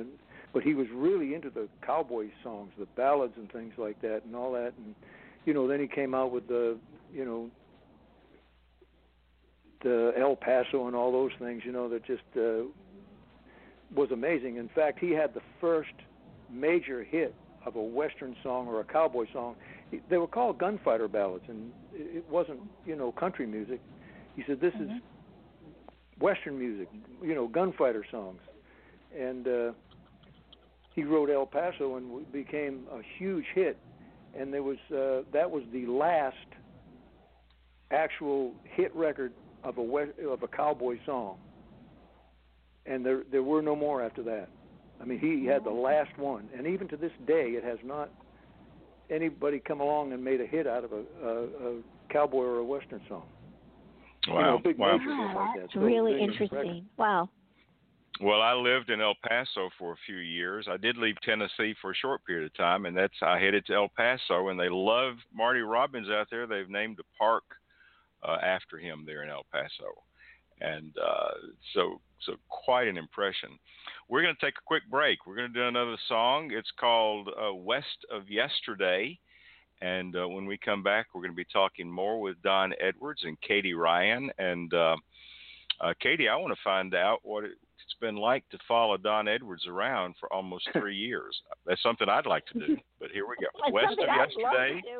but he was really into the cowboy songs, the ballads and things like that, and all that. And you know, then he came out with the, you know, the El Paso and all those things, you know, that just uh, was amazing. In fact, he had the first major hit of a western song or a cowboy song. They were called gunfighter ballads, and it wasn't, you know, country music. He said, "This is western music, you know, gunfighter songs," and uh, he wrote El Paso and became a huge hit. And there was uh, that was the last actual hit record of a west, of a cowboy song, and there there were no more after that. I mean, he had the last one, and even to this day, it has not anybody come along and made a hit out of a, a, a cowboy or a western song. You know, Wow. big wow. like that. That's So really big impression. interesting. Wow. Well, I lived in El Paso for a few years. I did leave Tennessee for a short period of time, and that's I headed to El Paso, and they love Marty Robbins out there. They've named a park uh, after him there in El Paso, and uh, so so quite an impression. We're going to take a quick break. We're going to do another song. It's called uh, West of Yesterday. And uh, when we come back, we're going to be talking more with Don Edwards and Katie Ryan. And uh, uh, Katie, I want to find out what it's been like to follow Don Edwards around for almost three years. That's something I'd like to do. But here we go. That's West of I'd Yesterday.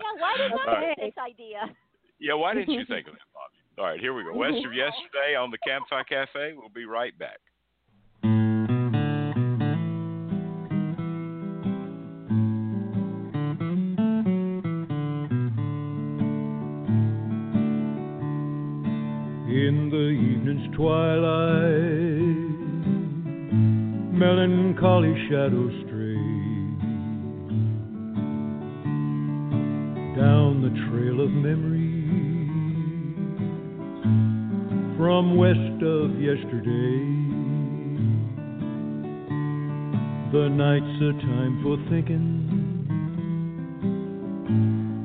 Yeah, why did I Alright. get this idea? yeah, why didn't you think of that, Bobbi? All right, here we go. West of Yesterday on the Campfire Cafe. We'll be right back. Twilight, melancholy shadows stray down the trail of memory from west of yesterday. The night's a time for thinking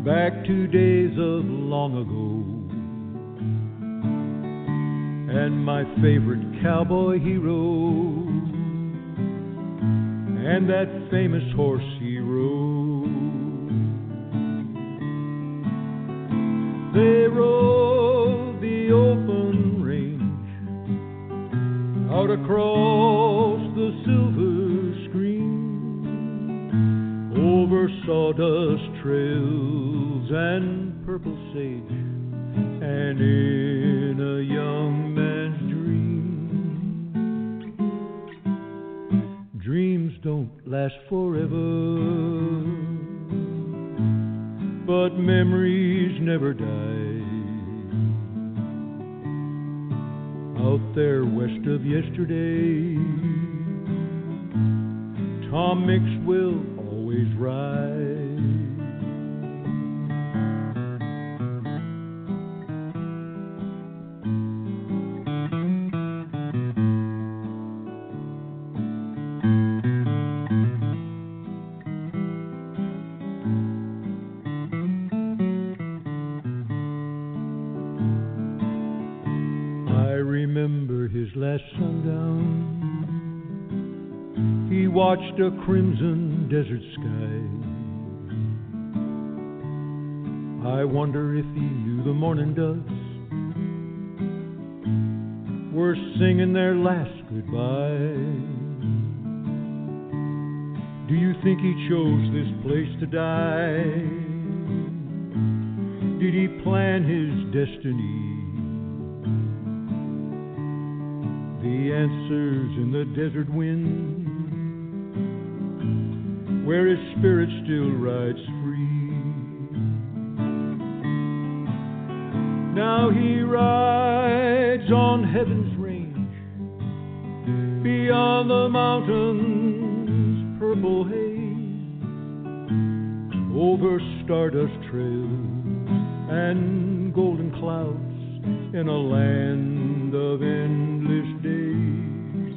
back to days of long ago and my favorite cowboy hero, and that famous horse he rode. They rode the open range out across the silver screen over sawdust trails and purple sage and in a young never. Out there west of yesterday, Tom Mix will goodbye. Do you think he chose this place to die? Did he plan his destiny? The answers in the desert wind, where his spirit still rides free. Now he rides on heaven's beyond the mountains' purple haze, over stardust trails and golden clouds in a land of endless days.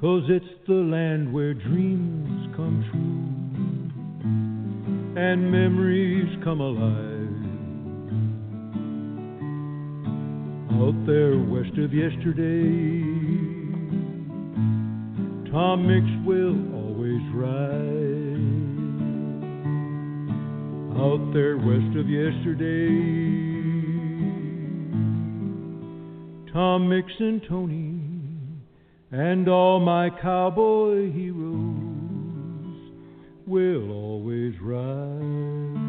Cause it's the land where dreams come true and memories come alive. Out there west of yesterday, Tom Mix will always ride. Out there west of yesterday, Tom Mix and Tony, and all my cowboy heroes will always ride.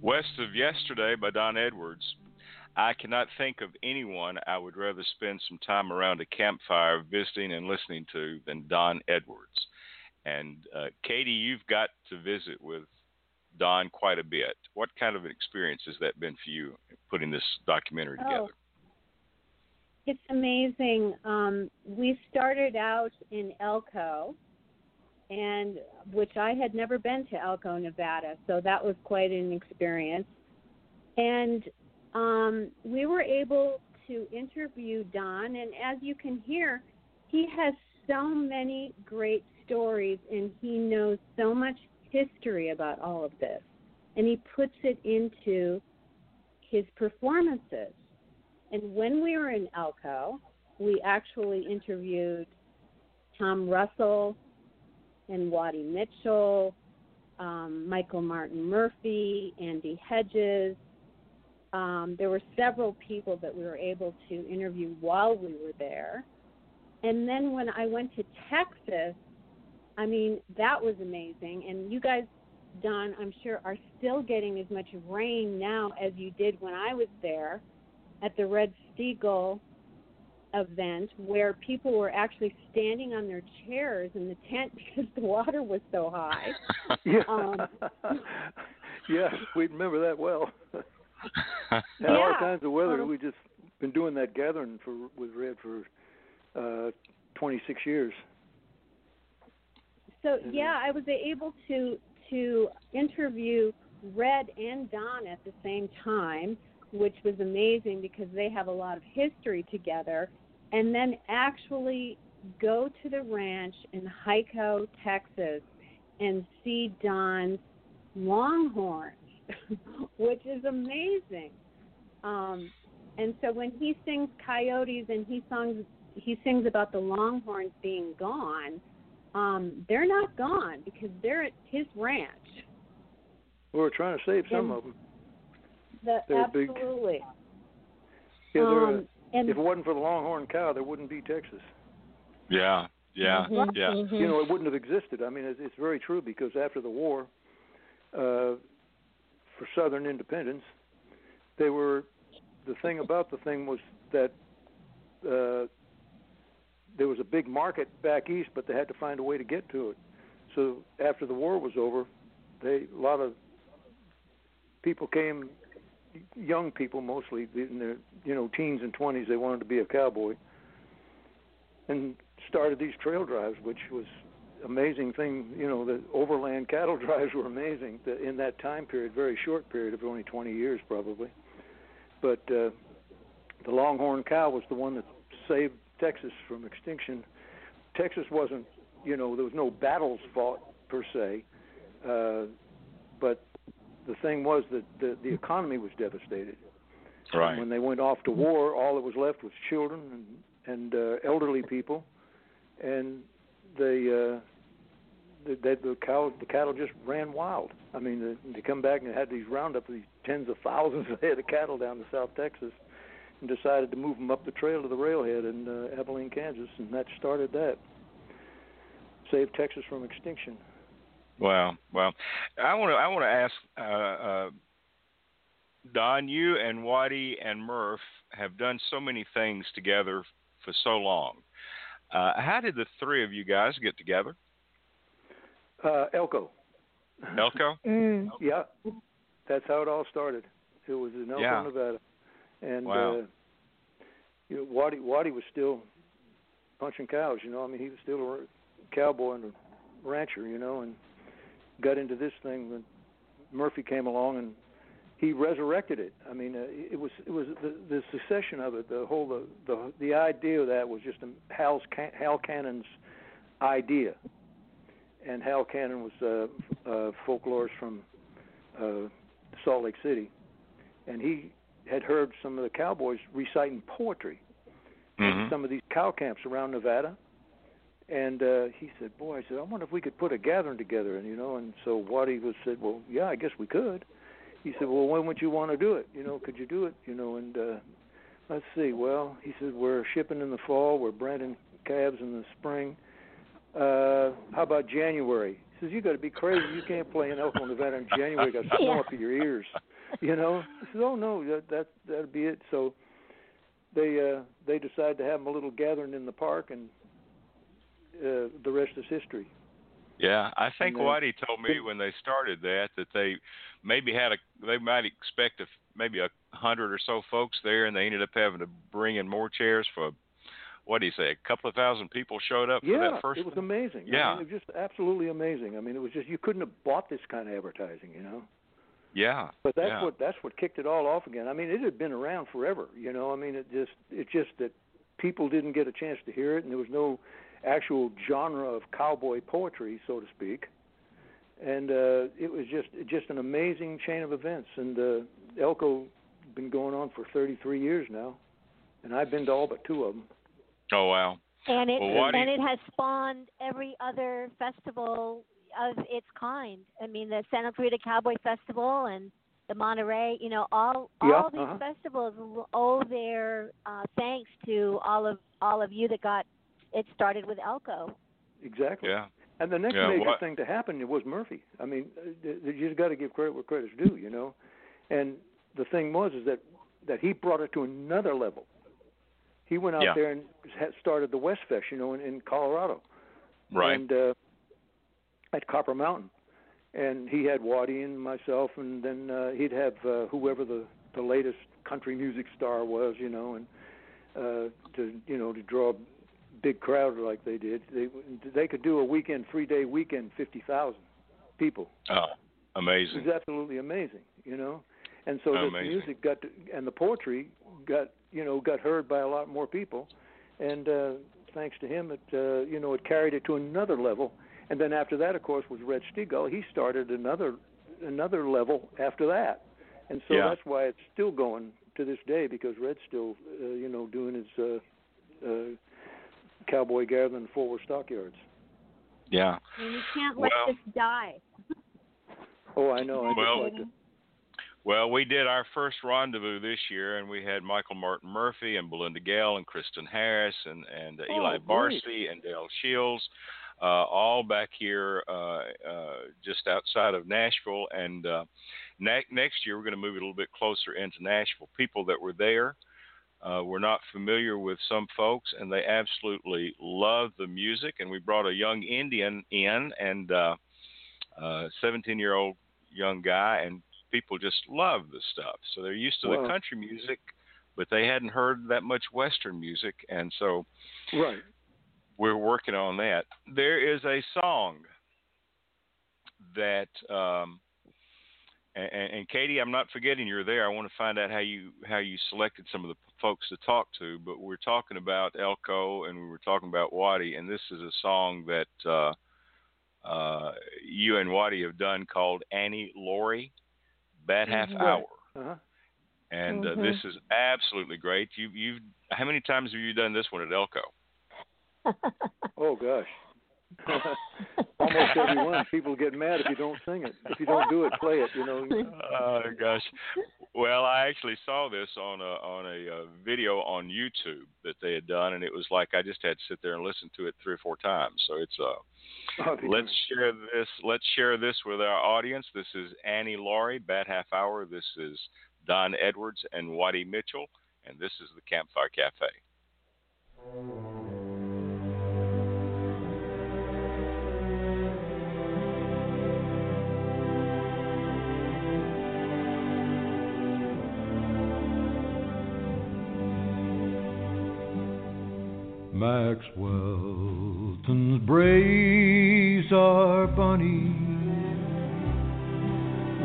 West of Yesterday by Don Edwards. I cannot think of anyone I would rather spend some time around a campfire visiting and listening to than Don Edwards. And uh, Katie, you've got to visit with Don quite a bit. What kind of an experience has that been for you putting this documentary Oh. together? It's amazing. Um, we started out in Elko, and which I had never been to Elko, Nevada, so that was quite an experience. And um, we were able to interview Don, and as you can hear, he has so many great stories, and he knows so much history about all of this, and he puts it into his performances. And when we were in Elko, we actually interviewed Tom Russell and Waddie Mitchell, um, Michael Martin Murphey, Andy Hedges. Um, there were several people that we were able to interview while we were there. And then when I went to Texas, I mean, that was amazing. And you guys, Don, I'm sure, are still getting as much rain now as you did when I was there at the Red Steagall event where people were actually standing on their chairs in the tent because the water was so high. yeah. Um, yeah, we remember that well. yeah, Yeah, all kinds of weather. um, we just been doing that gathering for with Red for uh 26 years. So Mhm. yeah, I was able to to interview Red and Don at the same time, which was amazing because they have a lot of history together, and then actually go to the ranch in Hico, Texas, and see Don's longhorns, which is amazing. Um, and so when he sings coyotes and he songs he sings about the longhorns being gone, um, they're not gone because they're at his ranch. We are trying to save some and of them. The, They're big. absolutely. Yeah, they're, um, and if it wasn't for the longhorn cow, there wouldn't be Texas. Yeah, yeah, Mhm, yeah. mhm. You know, it wouldn't have existed. I mean, it's, it's very true because after the war, uh, for Southern independence, they were. The thing about the thing was that uh, there was a big market back east, but they had to find a way to get to it. So after the war was over, they a lot of people came, young people mostly in their you know teens and twenties. They wanted to be a cowboy, and started these trail drives, which was amazing thing. You know, the overland cattle drives were amazing in that time period, very short period of only 20 years probably. But uh, the longhorn cow was the one that saved Texas from extinction. Texas wasn't, you know, there was no battles fought per se, uh, but the thing was that the, the economy was devastated. Right. And when they went off to war, all that was left was children and and uh, elderly people, and they uh, the, the the cow the cattle just ran wild. I mean, the, they come back and had these roundup these tens of thousands of head of cattle down to South Texas, and decided to move them up the trail to the railhead in uh, Abilene, Kansas, and that started that. Saved Texas from extinction. Wow, wow. I want to I want to ask uh, uh, Don, you and Waddie and Murph have done so many things together for so long. Uh, how did the three of you guys get together? Uh, Elko. Elko? Mm. Yeah, that's how it all started. It was in Elko, Yeah. Nevada, and Wow. uh, you know, Waddie Waddie was still punching cows. You know, I mean, he was still a cowboy and a rancher. You know, and got into this thing when Murphey came along and he resurrected it. I mean, uh, it was it was the, the succession of it. The whole the the the idea of that was just a, Hal's Can- Hal Cannon's idea, and Hal Cannon was uh, uh, folklorist from uh, Salt Lake City, and he had heard some of the cowboys reciting poetry Mhm. in some of these cow camps around Nevada. And uh, he said, "Boy, I said, I wonder if we could put a gathering together." And you know, and so Waddie was said, "Well, yeah, I guess we could." He said, "Well, when would you want to do it? You know, could you do it? You know?" And uh, let's see. Well, he said, "We're shipping in the fall. We're branding calves in the spring. Uh, how about January?" He says, "You got to be crazy. You can't play in Elko, Nevada in January. Got snow up to your ears." You know? He said, "Oh no, that that that'd be it." So they uh, they decided to have a little gathering in the park, and uh, the rest is history. Yeah, I think then- Waddie told me when they started that that they maybe had a they might expect a, maybe a hundred or so folks there, and they ended up having to bring in more chairs for what do you say? A couple of thousand people showed up for that first. it was amazing. I Yeah. mean, it was just absolutely amazing. I mean, it was just you couldn't have bought this kind of advertising, you know. Yeah, But that's yeah. what that's what kicked it all off again. I mean, it had been around forever, you know. I mean, it just it's just that people didn't get a chance to hear it, and there was no actual genre of cowboy poetry, so to speak. And uh, it was just just an amazing chain of events. And uh, Elko been going on for 33 years now, and I've been to all but two of them. Oh wow. And it Well, and you- it has spawned every other festival of its kind. I mean, the Santa Clarita Cowboy Festival and the Monterey. You know, all Yeah, all these uh-huh. festivals l- owe their uh, thanks to all of all of you that got it started with Elko. Exactly. Yeah. And the next Yeah, major what- thing to happen was Murphey. I mean, uh, th- th- you just got to give credit where credit's due, you know. And the thing was is that that he brought it to another level. He went out Yeah. there and had started the West Fest, you know, in, in Colorado, Right. and uh, at Copper Mountain. And he had Waddie and myself, and then uh, he'd have uh, whoever the the latest country music star was, you know, and uh, to you know to draw a big crowd like they did. They they could do a weekend, three day weekend, fifty thousand people. oh, It amazing. was absolutely amazing, you know. And so the Amazing. music got to, and the poetry got you know got heard by a lot more people, and uh, thanks to him, it uh, you know it carried it to another level. And then after that, of course, was Red Steagall. He started another another level after that, and so Yeah. that's why it's still going to this day because Red's still, uh, you know, doing his uh, uh, cowboy gathering in Fort Worth stockyards. Yeah. I mean, we can't let Well- this die. Oh, I know. I Well- like. Well, we did our first rendezvous this year, and we had Michael Martin Murphey and Belinda Gail and Kristyn Harris and and uh, Oh, Eli great. Barsi and Dale Shields, uh, all back here uh, uh, just outside of Nashville. And uh, ne- next year, we're going to move it a little bit closer into Nashville. People that were there uh, were not familiar with some folks, and they absolutely loved the music. And we brought a young Indian in, and uh, uh, 17 year old young guy, and people just love the stuff. So they're used to Wow. the country music, but they hadn't heard that much Western music, and so Right. we're working on that. There is a song that, um, and, and Katie, I'm not forgetting you're there. I want to find out how you how you selected some of the folks to talk to. But we're talking about Elko, and we were talking about Waddie, and this is a song that uh, uh, you and Waddie have done called Annie Laurie, Bad Half Mhm. Hour Uh-huh. and uh, Mhm. this is absolutely great. You you've how many times have you done this one at Elko? Oh gosh. Almost every one. People get mad if you don't sing it. If you don't do it, play it. You know. Oh gosh. Well, I actually saw this on a on a uh, video on YouTube that they had done, and it was like I just had to sit there and listen to it three or four times. So it's uh, Oh, let's share this. Let's share this with our audience. This is Annie Laurie, Bad Half Hour. This is Don Edwards and Waddie Mitchell, and this is the Campfire Cafe. Maxwellton's braes are bonny,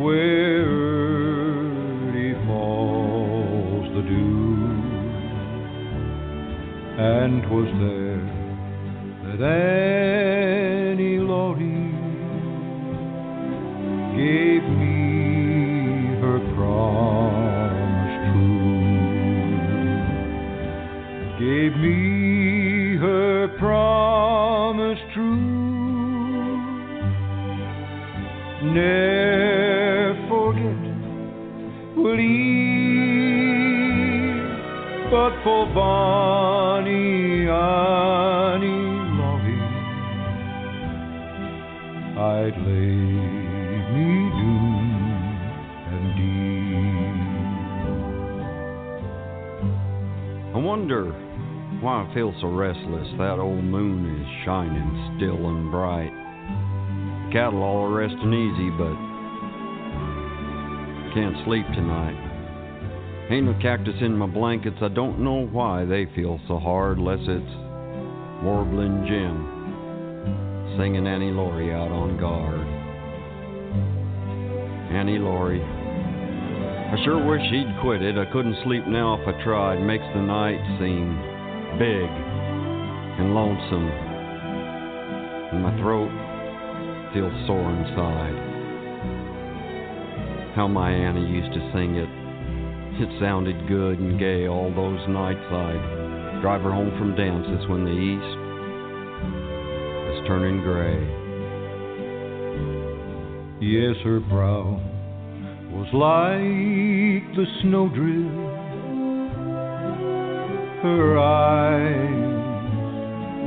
where early falls the dew, and 'twas there that Annie Laurie gave me her promise true. Gave me but for Bonnie Annie Laurie, I'd lay me down and deep. I wonder why I feel so restless. That old moon is shining still and bright. Cattle all resting easy, but can't sleep tonight. Ain't no cactus in my blankets. I don't know why they feel so hard, less it's warbling Jim singing Annie Laurie out on guard. Annie Laurie. I sure wish he'd quit it. I couldn't sleep now if I tried. Makes the night seem big and lonesome. And my throat feels sore inside. How my Annie used to sing it. It sounded good and gay all those nights I'd drive her home from dances when the east was turning gray. Yes, her brow was like the snowdrift, her eyes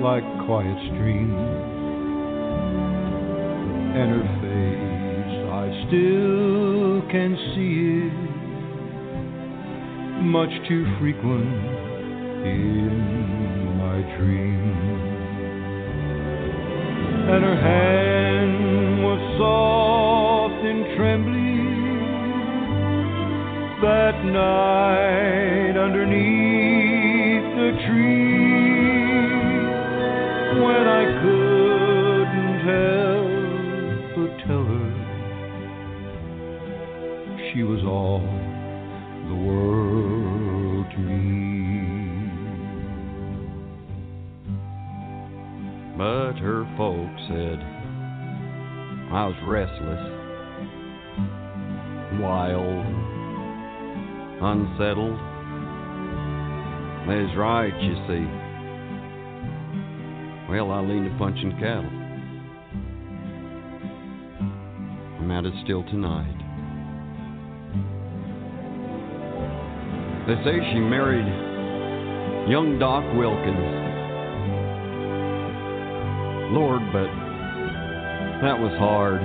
like quiet streams, and her face I still can see it, much too frequent in my dreams and her hand was soft and trembling that night underneath the tree I was restless, wild, unsettled. That's right, you see. Well, I leaned to punching cattle. I'm at it still tonight. They say she married young Doc Wilkins. Lord, but that was hard.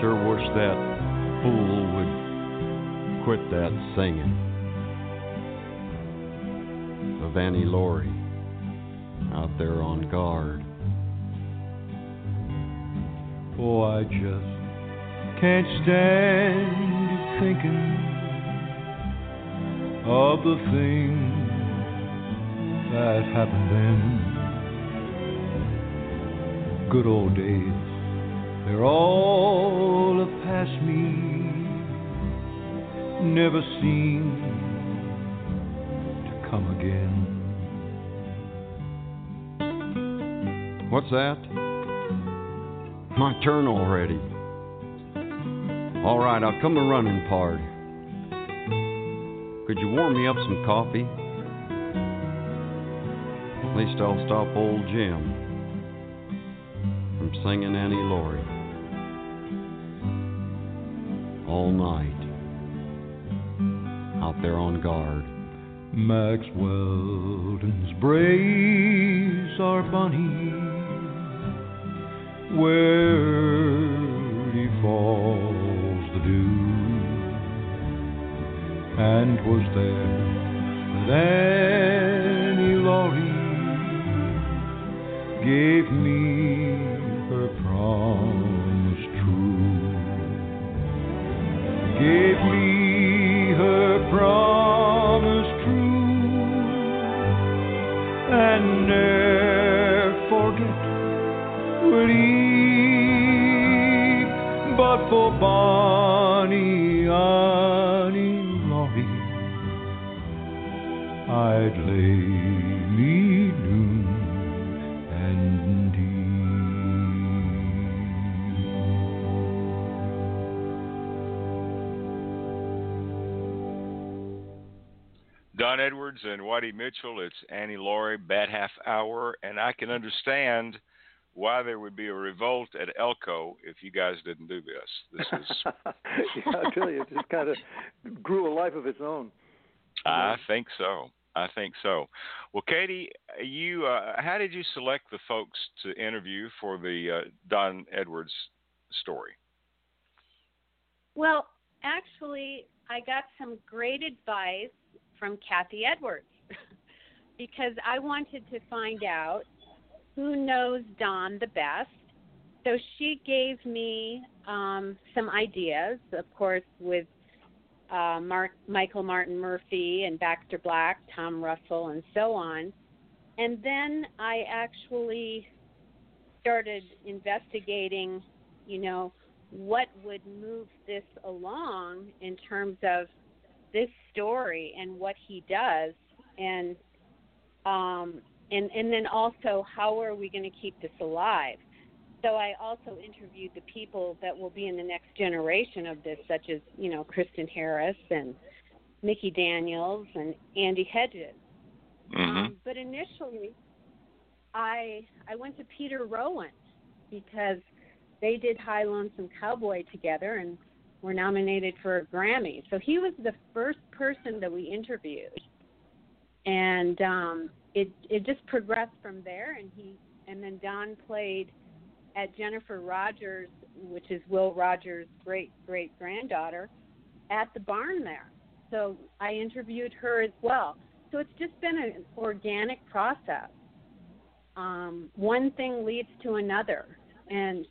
Sure wish that fool would quit that singing of Annie Laurie out there on guard. Oh, I just can't stand thinking of the things that happened then. Good old days, they're all past me. Never seem to come again. What's that? My turn already. All right, I'll come a running, pard. Could you warm me up some coffee? At least I'll stop old Jim singing Annie Laurie all night out there on guard. Max Weldon's braes are bunny where he falls the dew, and 'twas there that Annie Laurie gave me Mitchell. It's Annie Laurie, Bad Half Hour, and I can understand why there would be a revolt at Elko if you guys didn't do this. This is, yeah, I tell you, it just kind of grew a life of its own. I think so. I think so. Well, Katie, you, uh, how did you select the folks to interview for the uh, Don Edwards story? Well, actually, I got some great advice from Kathy Edwards because I wanted to find out who knows Don the best. So she gave me um, some ideas, of course, with uh, Mark, Michael Martin Murphey and Baxter Black, Tom Russell, and so on. And then I actually started investigating, you know, what would move this along in terms of this story and what he does, and um, and and then also how are we going to keep this alive? So I also interviewed the people that will be in the next generation of this, such as you know Kristyn Harris and Mickey Daniels and Andy Hedges. Mm-hmm. Um, but initially, I I went to Peter Rowan because they did High Lonesome Cowboy together and were nominated for a Grammy. So he was the first person that we interviewed, and um, it it just progressed from there. And he and then Don played at Jennifer Rogers, which is Will Rogers' great great granddaughter, at the barn there. So I interviewed her as well. So it's just been an organic process. Um, one thing leads to another, and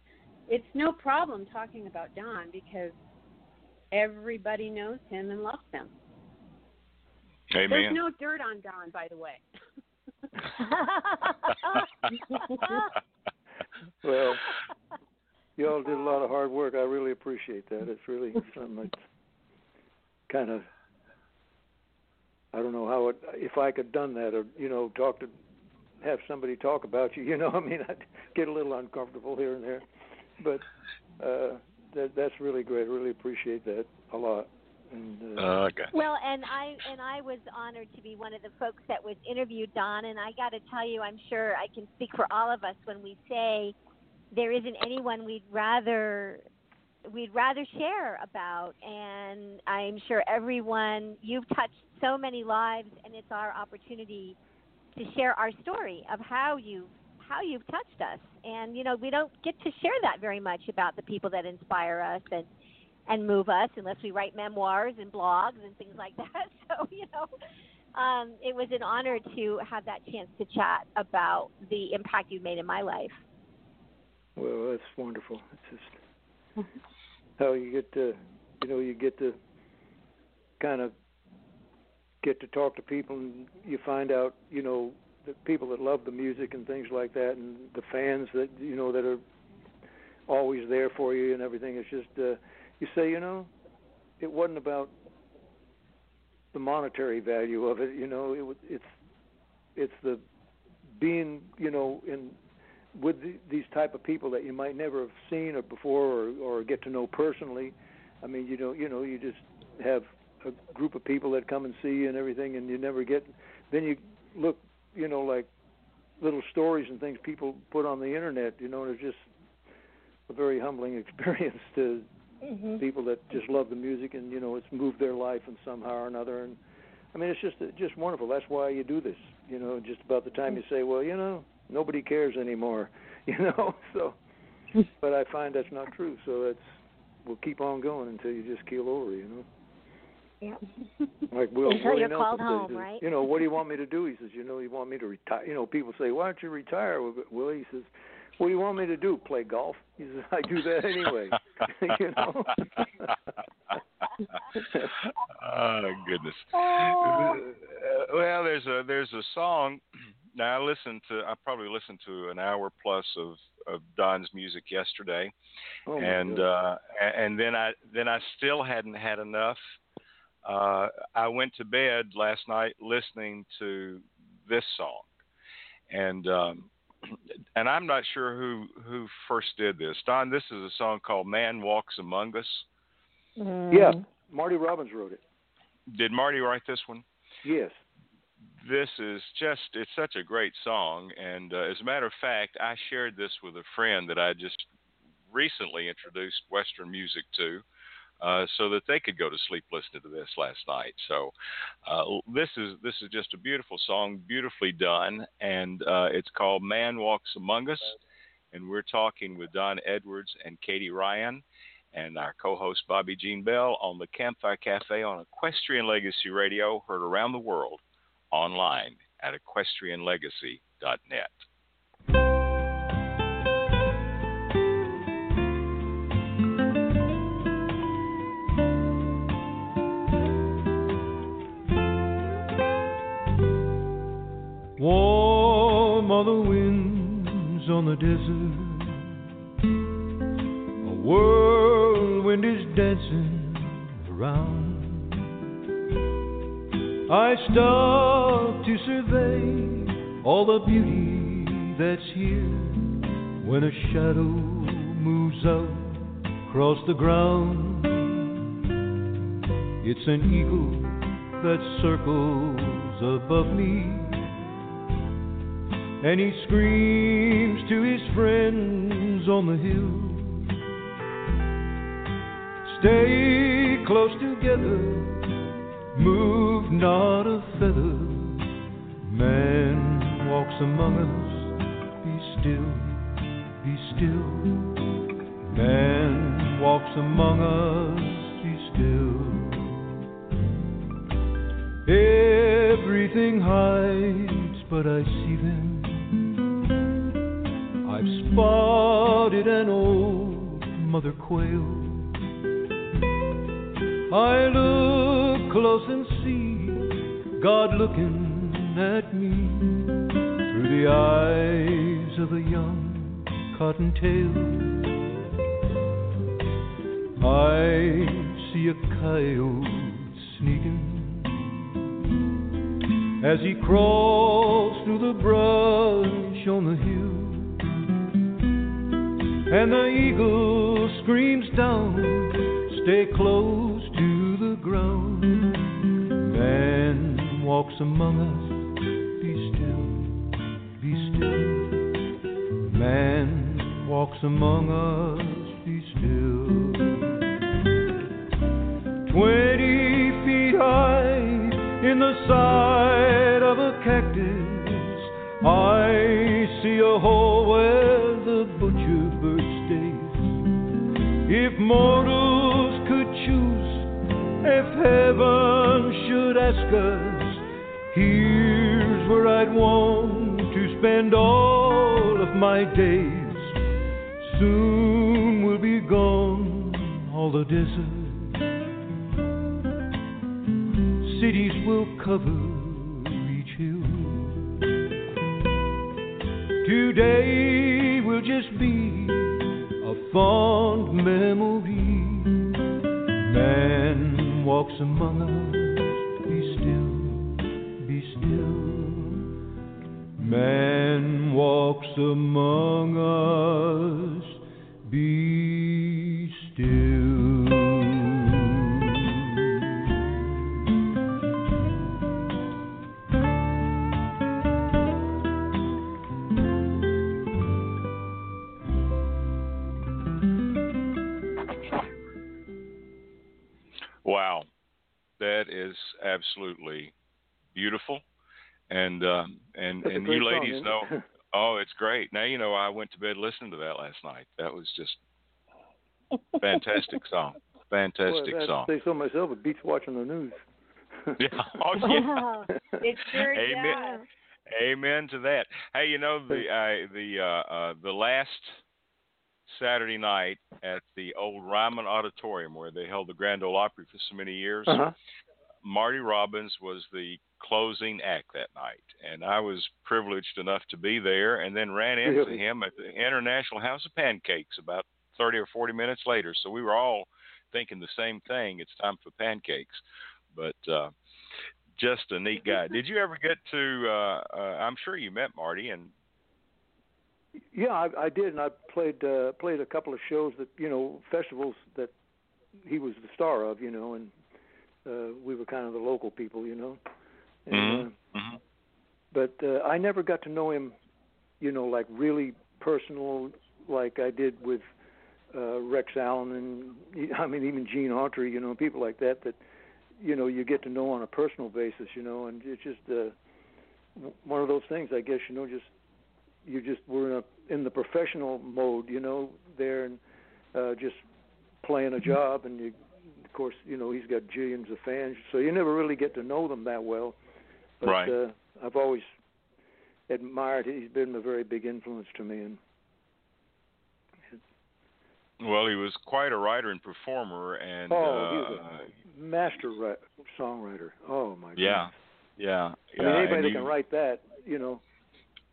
it's no problem talking about Don because everybody knows him and loves him. Amen. There's no dirt on Don, by the way. Well, you all did a lot of hard work. I really appreciate that. It's really something that's kind of I don't know how it if I could done that or you know talk to have somebody talk about you. You know, I mean, I get a little uncomfortable here and there, but uh, that that's really great. I really appreciate that a lot. And, uh, Uh, okay. Well, and I and I was honored to be one of the folks that was interviewed, Don. And I got to tell you, I'm sure I can speak for all of us when we say there isn't anyone we'd rather we'd rather share about. And I'm sure everyone you've touched so many lives, and it's our opportunity to share our story of how you how you've touched us. And you know, we don't get to share that very much about the people that inspire us and and move us unless we write memoirs and blogs and things like that. So, you know, um, it was an honor to have that chance to chat about the impact you've made in my life. Well, that's wonderful. It's just how you get to, you know, you get to kind of get to talk to people, and you find out, you know, the people that love the music and things like that, and the fans that you know that are always there for you and everything. It's just uh, you say, you know, it wasn't about the monetary value of it. You know, it it's it's the being, you know, in with the, these type of people that you might never have seen or before or, or get to know personally. I mean, you know, you know, you just have a group of people that come and see you and everything, and you never get. Then you look, you know, like little stories and things people put on the internet. You know, and it's just a very humbling experience to Mm-hmm. people that just love the music and you know it's moved their life in somehow or another. And I mean, it's just just wonderful. That's why you do this. You know, just about the time you say, well, you know, nobody cares anymore. You know, so. But I find that's not true. So it's we'll keep on going until you just keel over. You know. Yeah. Like Will Until Willie you're Nelson called says, home, is, right? You know, what do you want me to do? He says, you know, you want me to retire. You know, people say, why don't you retire? Willie says, what do you want me to do? Play golf? He says, I do that anyway. you know. oh goodness. Oh. Well, there's a there's a song. Now I listened to I probably listened to an hour plus of of Don's music yesterday, Oh, and uh, and then I then I still hadn't had enough. Uh, I went to bed last night listening to this song, and um, and I'm not sure who who first did this. Don, this is a song called "Man Walks Among Us." yeah, Marty Robbins wrote it. Did Marty write this one? Yes. this is just it's such a great song and uh, as a matter of fact i shared this with a friend that i just recently introduced western music to uh, so that they could go to sleep listening to this last night so uh, this is this is just a beautiful song beautifully done and uh, it's called man walks among us and we're talking with don edwards and katie ryan and our co-host Bobbi Jean Bell on the Campfire Cafe on Equestrian Legacy Radio, heard around the world online at equestrianlegacy.net. on the desert. A whirlwind is dancing around. I stop to survey all the beauty that's here when a shadow moves out across the ground. It's an eagle that circles above me. And he screams to his friends on the hill Stay close together, move not a feather. Man walks among us, be still, be still. Man walks among us, be still. Everything hides, but I see them. I've spotted an old mother quail. I look close and see God looking at me through the eyes of a young cottontail. I see a coyote sneaking as he crawls through the brush on the hill. And the eagle screams down, stay close to the ground. Man walks among us, be still, be still. Man walks among us, be still. Twenty feet high in the side of a cactus, I see a hole where If mortals could choose, if heaven should ask us, here's where I'd want to spend all of my days. Soon we'll be gone all the desert. Cities will cover each hill. Today will just be fond memory. Man walks among us, be still, be still. Man walks among listening to that last night. That was just fantastic song. Fantastic Boy, I song. say so myself. It beats watching the news. Yeah. Oh yeah. It sure Amen. does. Amen to that. Hey, you know the uh, the uh, uh, the last Saturday night at the old Ryman Auditorium where they held the Grand Ole Opry for so many years. Uh-huh. Marty Robbins was the closing act that night, and I was privileged enough to be there, and then ran into Really? him at the International House of Pancakes about thirty or forty minutes later. So we were all thinking the same thing. It's time for pancakes, but. uh just a neat guy. Did you ever get to? Uh, uh, I'm sure you met Marty, and Yeah, I, I did, and I played uh, played a couple of shows that you know festivals that he was the star of, you know, and uh, we were kind of the local people, you know. And, Mhm. uh, Mhm. but uh, I never got to know him, you know, like really personal, like I did with uh, Rex Allen and I mean even Gene Autry, you know, people like that that you know you get to know on a personal basis, you know, and it's just uh, one of those things, I guess, you know, just you just were in, a, in the professional mode, you know, there and uh, just playing a job, and you, of course, you know, he's got jillions of fans, so you never really get to know them that well. But Right. uh, I've always admired. He's been a very big influence to me, and well, he was quite a writer and performer, and Oh, uh, was master ri- songwriter. Oh my yeah, goodness. yeah, I yeah. mean, anybody that you- can write that, you know,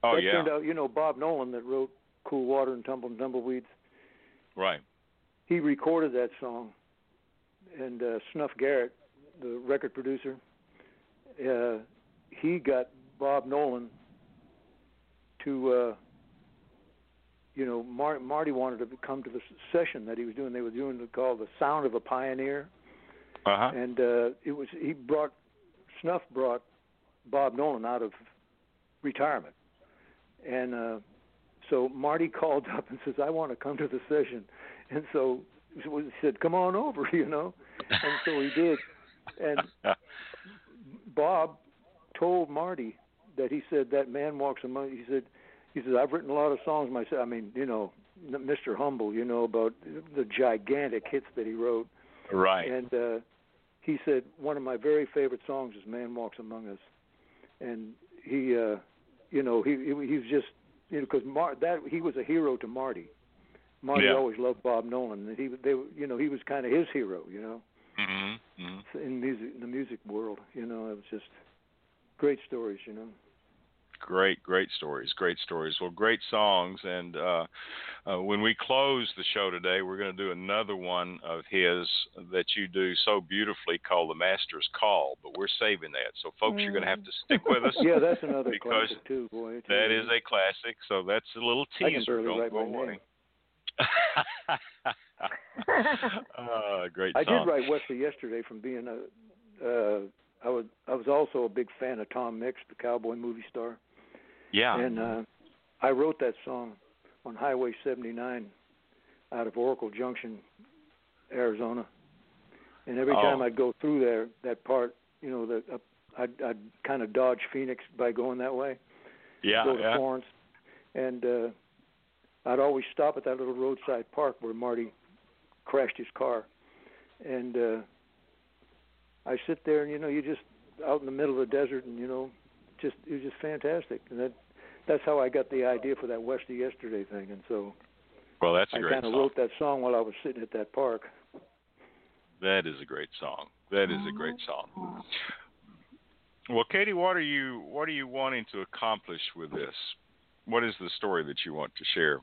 Oh that yeah, turned out, you know, Bob Nolan that wrote "Cool Water" and "Tumble and Tumbleweeds." right. he recorded that song, and uh, Snuff Garrett, the record producer, uh, he got Bob Nolan to, uh, you know, Mar- Marty wanted to come to the session that he was doing. They were doing called "The Sound of a Pioneer," Uh huh. and uh, it was he brought Snuff brought Bob Nolan out of retirement, and uh, so Marty called up and says, "I want to come to the session," and so said, "Come on over," you know, and so he did, and Bob told Marty that he said that man walks among. He said, he says I've written a lot of songs myself. I mean, you know, Mr. Humble, you know about the gigantic hits that he wrote. right. And uh, he said one of my very favorite songs is "Man Walks Among Us," and he, uh, you know, he he, he was just you know because Mar- that he was a hero to Marty. Marty Yeah. always loved Bob Nolan, and he they you know he was kind of his hero, you know, Mm-hmm. hmm in music in the music world. You know, it was just great stories, you know. Great, great stories, great stories. Well, great songs. And uh, uh, when we close the show today, we're going to do another one of his that you do so beautifully called The Master's Call. But we're saving that. So, folks, mm. you're going to have to stick with us. yeah, that's another because classic, too, boy. That is a classic. So, that's a little teaser. I can barely Don't go away. Uh, great I did write Wesley yesterday from being a. Uh, I was I was also a big fan of Tom Mix, the cowboy movie star. Yeah. And uh, I wrote that song on Highway 79 out of Oracle Junction, Arizona. And every Oh. time I'd go through there, that part, you know, the uh, I'd, I'd kind of dodge Phoenix by going that way, yeah, go to yeah. Florence, and uh, I'd always stop at that little roadside park where Marty crashed his car, and uh, I sit there and you know you just out in the middle of the desert and you know just it was just fantastic and that that's how I got the idea for that Westy Yesterday thing and so Well, that's a I great kind of wrote that song while I was sitting at that park. That is a great song. That is a great song. Well, Katie, what are you what are you wanting to accomplish with this? What is the story that you want to share?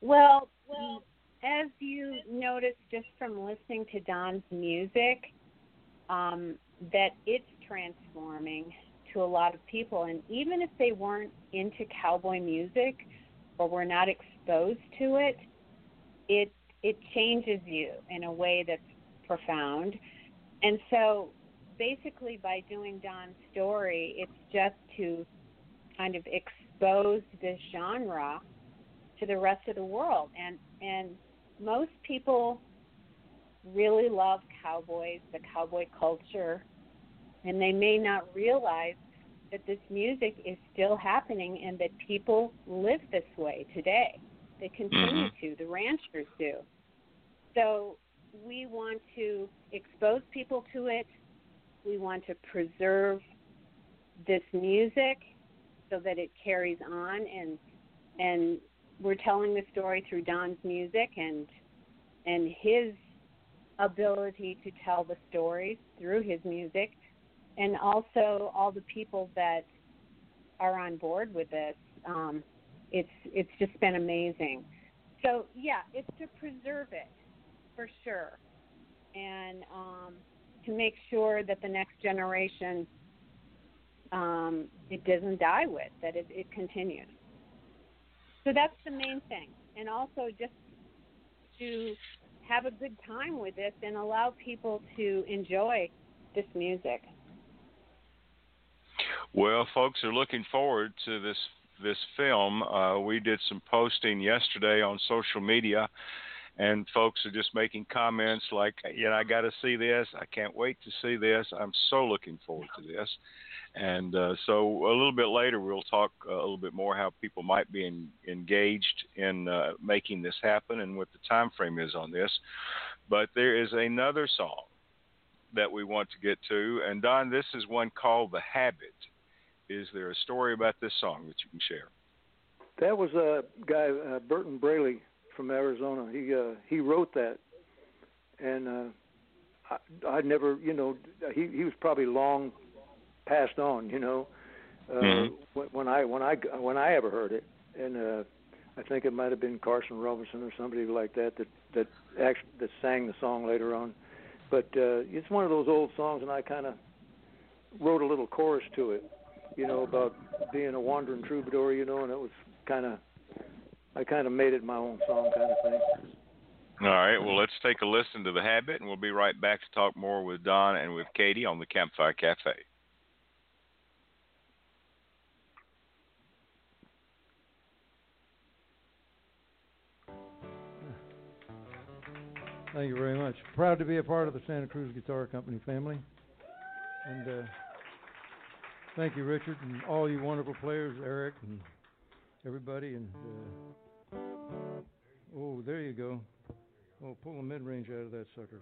Well, well, as you noticed just from listening to Don's music, um, that it's transforming to a lot of people, and even if they weren't into cowboy music or were not exposed to it, it it changes you in a way that's profound. And so, basically, by doing Don's story, it's just to kind of expose this genre to the rest of the world. And and most people really love cowboys the cowboy culture and they may not realize that this music is still happening and that people live this way today. They continue mm-hmm. to the ranchers do. So we want to expose people to it. We want to preserve this music so that it carries on and and we're telling the story through Don's music and and his ability to tell the stories through his music and also all the people that are on board with this. Um it's it's just been amazing. So yeah it's to preserve it for sure. And um to make sure that the next generation um it doesn't die with that it, it continues so that's the main thing. And also just to have a good time with this and allow people to enjoy this music. Well, folks are looking forward to this this film. Uh, we did some posting yesterday on social media, and folks are just making comments like, "You know, I got to see this. I can't wait to see this. I'm so looking forward to this." And uh, so a little bit later, we'll talk uh, a little bit more how people might be in, engaged in uh, making this happen and what the time frame is on this. But there is another song that we want to get to, and Don, this is one called "The Habit." Is there a story about this song that you can share? That was a guy uh, Burton Braley from Arizona. He uh, he wrote that, and uh, I, I never, you know, he he was probably long passed on, you know, uh, Mhm. when, when I when I when I ever heard it, and uh, I think it might have been Carson Robison or somebody like that that that actually that sang the song later on. But uh, it's one of those old songs, and I kind of wrote a little chorus to it, you know, about being a wandering troubadour, you know, and it was kind of I kind of made it my own song kind of thing. All right. Well, let's take a listen to the habit, and we'll be right back to talk more with Don and with Katie on the Campfire Cafe. Thank you very much. Proud to be a part of the Santa Cruz Guitar Company family. And uh, thank you, Richard, and all you wonderful players, Eric and everybody. And uh, oh, there you go. Oh, pull a mid range out of that sucker.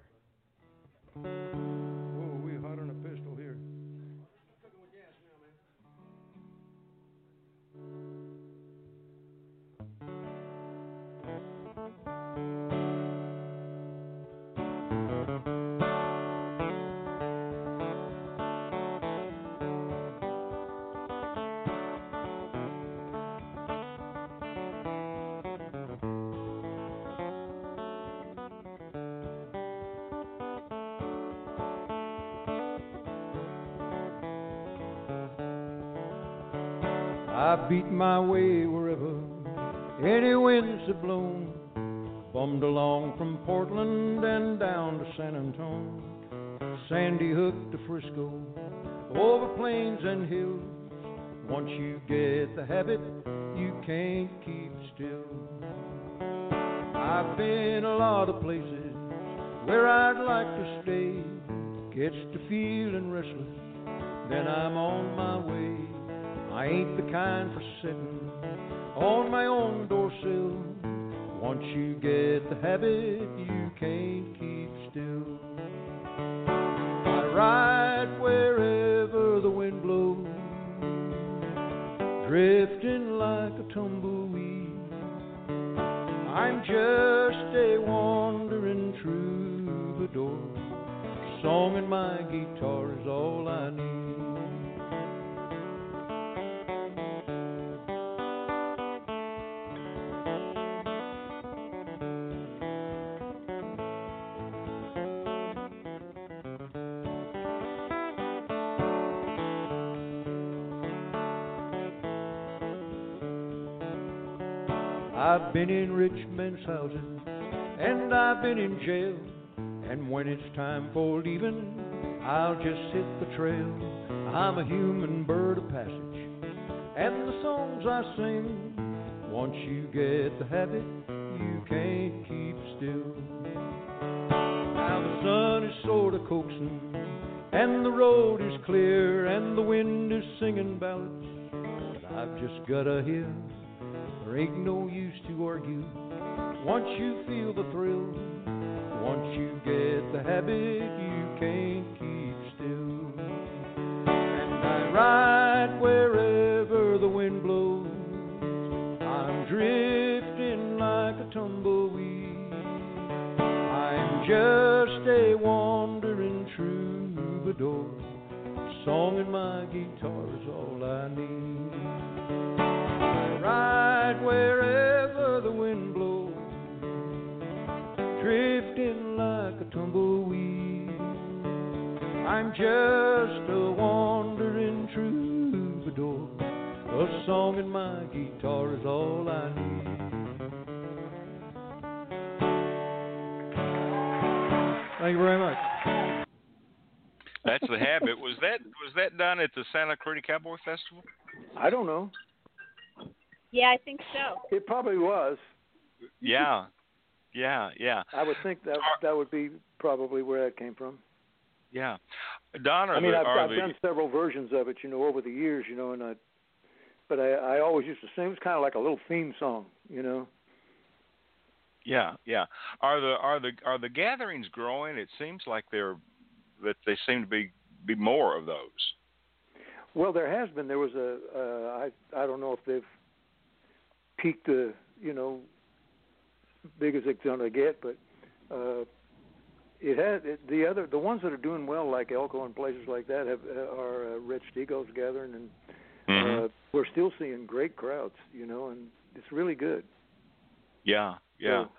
I beat my way wherever any winds have blown. Bummed along from Portland and down to San Antonio, Sandy Hook to Frisco, over plains and hills. Once you get the habit, you can't keep still. I've been a lot of places where I'd like to stay. Gets to feeling restless, then I'm on my way. I ain't the kind for sitting on my own doorsill. Once you get the habit, you can't keep still. I ride wherever the wind blows, drifting like a tumbleweed. I'm just a wandering troubadour. Song and my guitar is all I need. I've been in rich men's houses and I've been in jail. And when it's time for leaving, I'll just hit the trail. I'm a human bird of passage, and the songs I sing, once you get the habit, you can't keep still. Now the sun is sort of coaxing, and the road is clear, and the wind is singing ballads, but I've just gotta hear. There ain't no use to argue once you feel the thrill. Once you get the habit, you can't keep still. And I ride wherever the wind blows. I'm drifting like a tumbleweed. I'm just a wandering troubadour. Song and my guitar is all I need. Just a wandering troubadour. A song and my guitar is all I need. Thank you very much. That's the habit. Was that was that done at the Santa Cruz Cowboy Festival? I don't know. Yeah, I think so. It probably was. Yeah, yeah, yeah, I would think that that would be probably where that came from. yeah. Don, I mean, the, I've, I've the, done several versions of it, you know, over the years, you know, and I, but I, I always used to sing. It was kind of like a little theme song, you know. Yeah, yeah. Are the are the are the gatherings growing? It seems like they're that they seem to be be more of those. Well, there has been. There was a. Uh, I I don't know if they've peaked the you know big as it's gonna get, but uh, it had it, the other the ones that are doing well, like Elko and places like that, have uh, are uh, Red Steagall's gathering, and Mhm. uh, we're still seeing great crowds, you know, and it's really good. Yeah, yeah. So,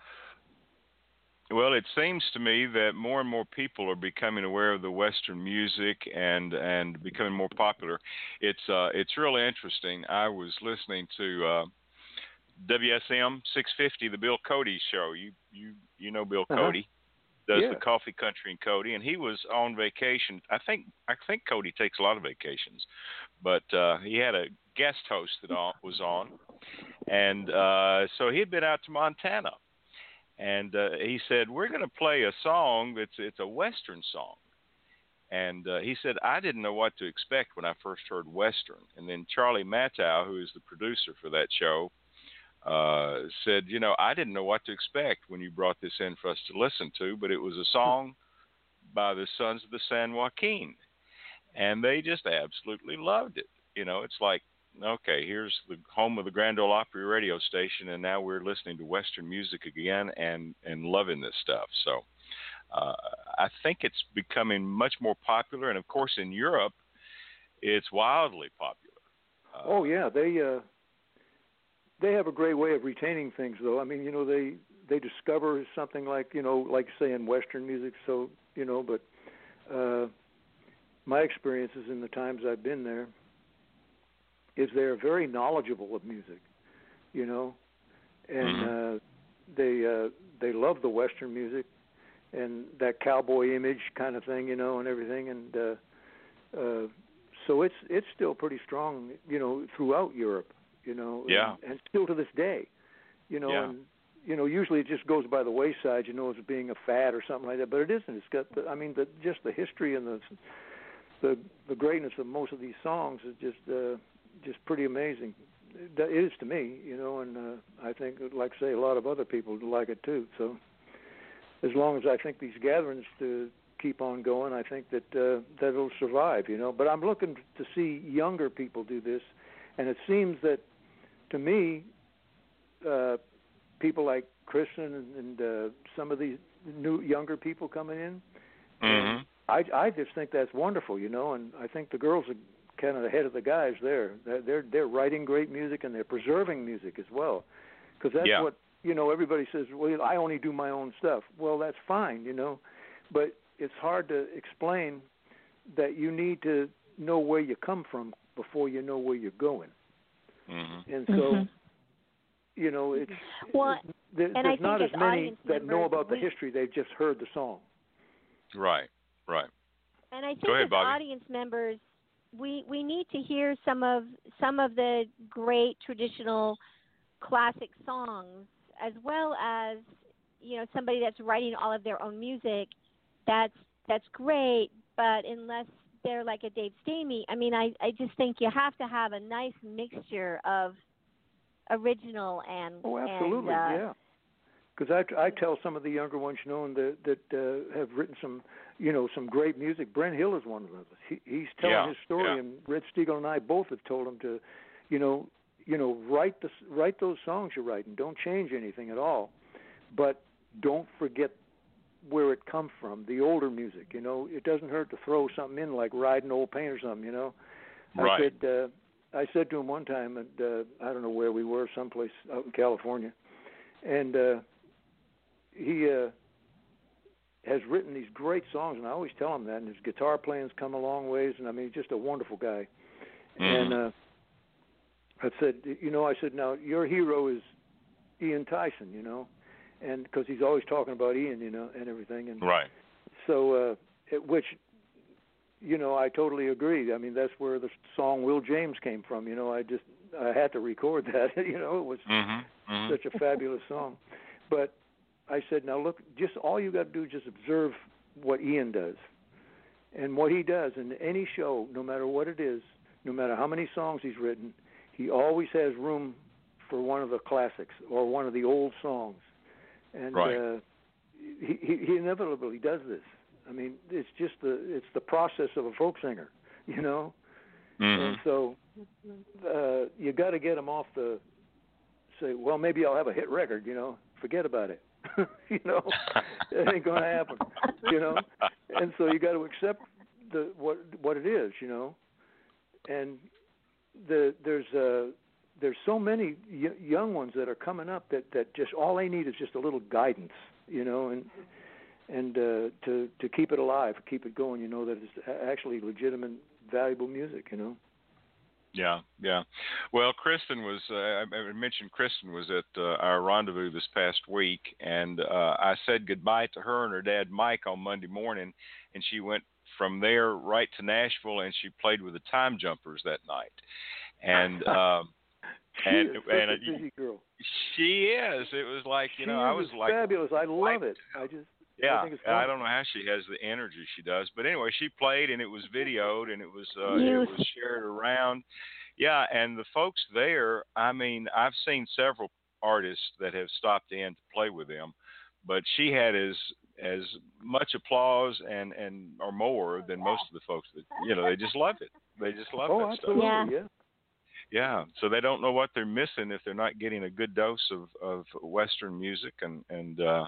Well, it seems to me that more and more people are becoming aware of the Western music and and becoming more popular. It's uh, it's really interesting. I was listening to uh, WSM 650, the Bill Cody show. You you you know Bill Uh-huh. Cody does Yeah. the Coffee Country and Cody, and he was on vacation. I think I think Cody takes a lot of vacations, but uh, he had a guest host that was on, and uh, so he had been out to Montana and uh, he said we're going to play a song that's it's a western song and uh, he said i didn't know what to expect when i first heard western and then charlie mattow who is the producer for that show uh, said you know i didn't know what to expect when you brought this in for us to listen to but it was a song by the sons of the san joaquin and they just absolutely loved it you know it's like okay, here's the home of the Grand Ole Opry radio station, and now we're listening to Western music again and and loving this stuff. So uh, I think it's becoming much more popular, and of course in Europe, it's wildly popular. Uh, oh yeah, they uh, they have a great way of retaining things, though. I mean, you know, they they discover something like you know, like say in Western music. So you know, but uh, my experiences in the times I've been there is they're very knowledgeable of music, you know, and Mhm. uh, they uh, they love the Western music and that cowboy image kind of thing, you know, and everything, and uh, uh, so it's it's still pretty strong, you know, throughout Europe, you know, Yeah. and, and still to this day, you know, Yeah. and you know, usually it just goes by the wayside, you know, as being a fad or something like that, but it isn't. It's got, the, I mean, the, just the history and the the the greatness of most of these songs is just uh, just pretty amazing. It is to me, you know, and uh, I think, like I say, a lot of other people like it too. So, as long as I think these gatherings to keep on going, I think that uh, that it'll survive, you know. But I'm looking to see younger people do this, and it seems that, to me, uh, people like Kristyn and, and uh, some of these new younger people coming in, Mhm. I I just think that's wonderful, you know, and I think the girls are kind of ahead of the guys there. They're they're, they're writing great music and they're preserving music as well, because that's Yeah. what you know. Everybody says, well, I only do my own stuff. Well, that's fine, you know, but it's hard to explain that you need to know where you come from before you know where you're going, Mhm. and so. Mhm. You know, it's Well, there, and I there's not think as as many audience that know members, about the we- history. They've just heard the song. Right. Right. And I think ahead, as Bobbi. audience members, we we need to hear some of some of the great traditional classic songs, as well as you know somebody that's writing all of their own music. That's that's great, but unless they're like a Dave Stamey, I mean, I I just think you have to have a nice mixture of original and Oh, absolutely, and, uh, yeah. Because I, I tell some of the younger ones, you know, and that that uh, have written some, you know, some great music. Brenn Hill is one of them. He, he's telling Yeah, his story, yeah. and Red Steagall and I both have told him to, you know, you know, write the write those songs you're writing. Don't change anything at all, but don't forget where it comes from. The older music, you know, it doesn't hurt to throw something in like "Riding Old Paint" or something, you know. Right. I said, uh, I said to him one time, and uh, I don't know where we were, someplace out in California, and uh, he uh, has written these great songs, and I always tell him that. And his guitar playing's come a long ways, and I mean, he's just a wonderful guy. And Mhm. uh, I said, you know, I said, now your hero is Ian Tyson, you know, and because he's always talking about Ian, you know, and everything, and Right. so uh it, which you know i totally agree i mean that's where the song will james came from you know i just i had to record that you know it was Mhm. Mhm. such a fabulous song but i said now look just all you got to do is just observe what ian does and what he does in any show no matter what it is no matter how many songs he's written he always has room for one of the classics or one of the old songs and Right. uh he, he inevitably does this I mean, it's just the it's the process of a folk singer, you know. And Mhm. so uh you got to get him off the say, well, maybe I'll have a hit record, you know. Forget about it. you know, it ain't going to happen, you know. And so you got to accept the what what it is, you know. And the there's uh there's so many y- young ones that are coming up that that just all they need is just a little guidance, you know, and and uh, to to keep it alive, keep it going. You know that it's actually legitimate, valuable music. You know. Yeah, yeah. Well, Kristyn was, uh, I mentioned Kristyn was at uh, our rendezvous this past week, and uh, I said goodbye to her and her dad, Mike, on Monday morning, and she went from there right to Nashville, and she played with the Time Jumpers that night. And, um, And- is such and, a busy girl. she is. It was like, you she know, is I was like, fabulous. I love wiped it. I just yeah, think it's I don't know how she has the energy she does, but anyway, she played and it was videoed and it was uh, Yes. it was shared around. Yeah, and the folks there, I mean, I've seen several artists that have stopped in to play with them, but she had as as much applause and and or more than most of the folks that you know they just love it. They just love oh, that stuff. absolutely. Yeah. yeah. Yeah, so they don't know what they're missing if they're not getting a good dose of of Western music and and uh,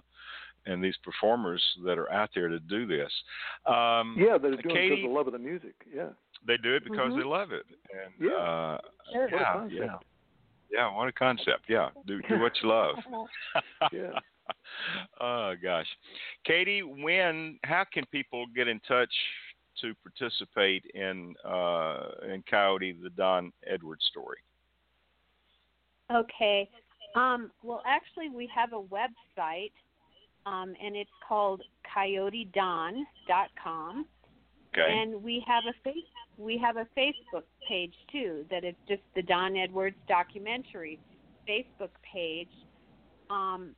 and these performers that are out there to do this. Um, Yeah, they're doing it because Katie- of the love of the music. Yeah. they do it because Mhm. they love it. And Yeah. uh, Sure. Yeah, yeah, yeah. What a concept. Yeah, do do what you love. Yeah. oh gosh, Katie, when? How can people get in touch to participate in uh, in Coyote the Don Edwards story? Okay. Um, well, actually, we have a website, um, and it's called CoyoteDon.com. Okay. And we have a face we have a Facebook page too that is just the Don Edwards documentary Facebook page. Um,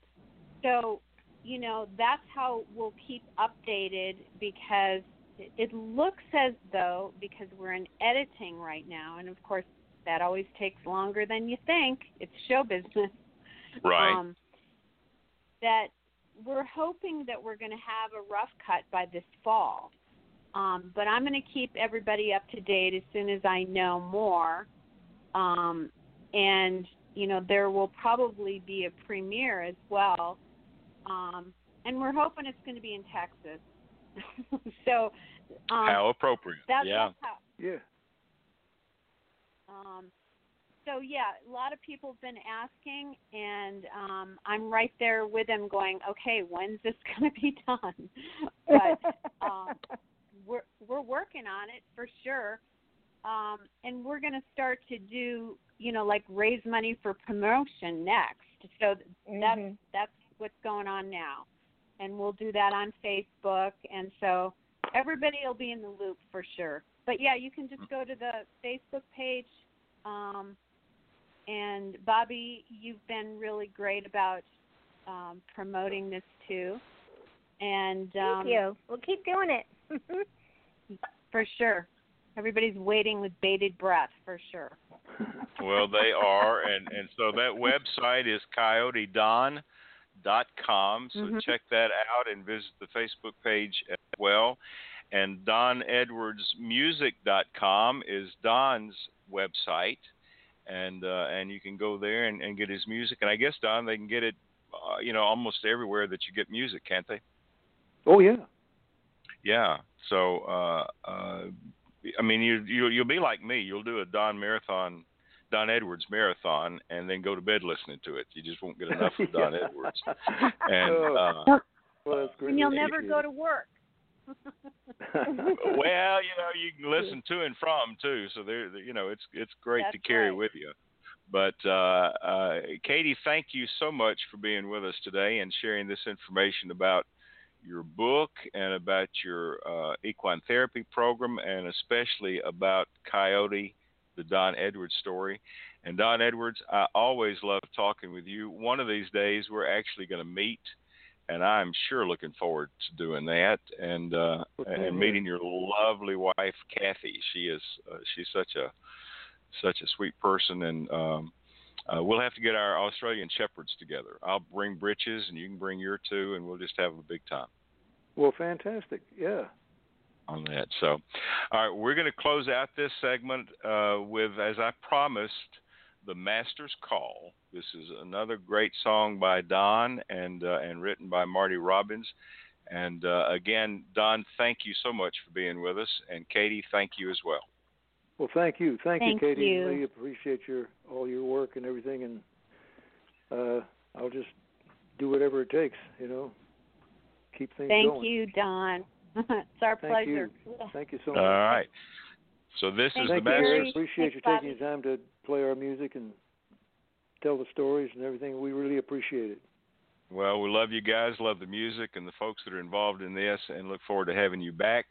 so you know that's how we'll keep updated because it looks as though because we're in editing right now, and of course that always takes longer than you think. It's show business. Right. Um, that we're hoping that we're going to have a rough cut by this fall. Um, but I'm going to keep everybody up to date as soon as I know more. Um, and, you know, there will probably be a premiere as well. Um, and we're hoping it's going to be in Texas. so, um, how appropriate. That's, yeah. That's how, Yeah. um, so yeah, a lot of people have been asking, and um, I'm right there with them, going, "Okay, when's this going to be done?" But um, we're we're working on it for sure, um, and we're going to start to do, you know, like raise money for promotion next. So that's Mhm. that's what's going on now, and we'll do that on Facebook, and so everybody will be in the loop for sure. But yeah, you can just go to the Facebook page. Um, and Bobbi, you've been really great about um, promoting this too. And um, Thank you. We'll keep doing it. for sure, everybody's waiting with bated breath for sure. Well, they are, and and so that website is coyotedon.com. So Mhm. check that out and visit the Facebook page as well. And don edwards donedwardsmusic.com is Don's website, and uh, and you can go there and, and get his music. And I guess Don, they can get it, uh, you know, almost everywhere that you get music, can't they? Oh yeah. Yeah. So, uh, uh, I mean, you you you'll be like me. You'll do a Don marathon, Don Edwards marathon, and then go to bed listening to it. You just won't get enough of Don Edwards. And Oh. uh, Well, that's. And you'll never go to work. well, you know, you can listen to and from too. So there, you know, it's it's great to carry right. with you. But uh, uh, Katie, thank you so much for being with us today and sharing this information about your book and about your uh, equine therapy program, and especially about Coyote, the Don Edwards story. And Don Edwards, I always love talking with you. One of these days, we're actually going to meet, and I'm sure looking forward to doing that and uh, and meeting your lovely wife, Kathy. She is uh, she's such a such a sweet person, and um, uh, we'll have to get our Australian shepherds together. I'll bring Britches, and you can bring your two, and we'll just have a big time well, fantastic. Yeah. On that. So, all right, we're going to close out this segment uh, with, as I promised, the Master's Call. This is another great song by Don and uh, and written by Marty Robbins. And uh, again, Don, thank you so much for being with us, and Katie, thank you as well. Well, thank you, thank, Thank you, Katie. you. Really appreciate your all your work and everything, and uh, I'll just do whatever it takes. You know, keep things Thank going. Thank you, Don. it's our Thank pleasure. Thank you so much. All right. So this Thank is the Thank you, Master's- Gary. Master's. Appreciate you Thanks, taking the time to play our music and tell the stories and everything. We really appreciate it. Well, we love you guys, love the music and the folks that are involved in this, and look forward to having you back.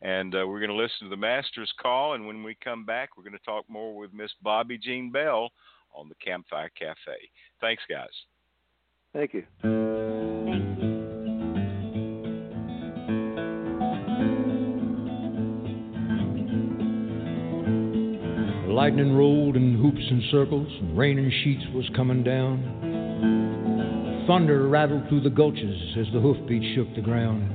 And uh, we're going to listen to the Master's Call, and when we come back, we're going to talk more with Miss Bobbi Jean Bell on the Campfire Cafe. Thanks, guys. Thank you. Thank you. Lightning rolled in hoops and circles, and rain in sheets was coming down. Thunder rattled through the gulches as the hoofbeats shook the ground.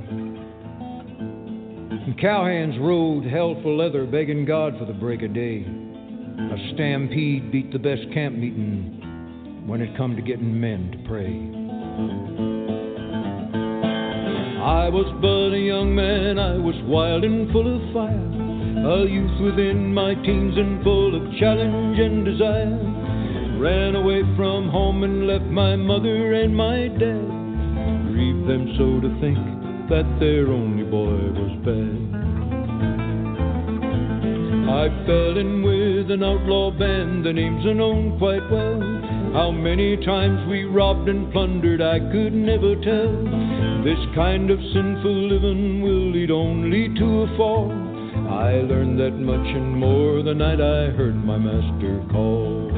And cowhands rode hell for leather, begging God for the break of day. A stampede beat the best camp meeting when it come to getting men to pray. I was but a young man, I was wild and full of fire. A youth within my teens and full of challenge and desire. Ran away from home and left my mother and my dad. Grieved them so to think that their only boy was bad. I fell in with an outlaw band, the names are known quite well. How many times we robbed and plundered, I could never tell. This kind of sinful living will lead only to a fall. I learned that much and more the night I heard my master call.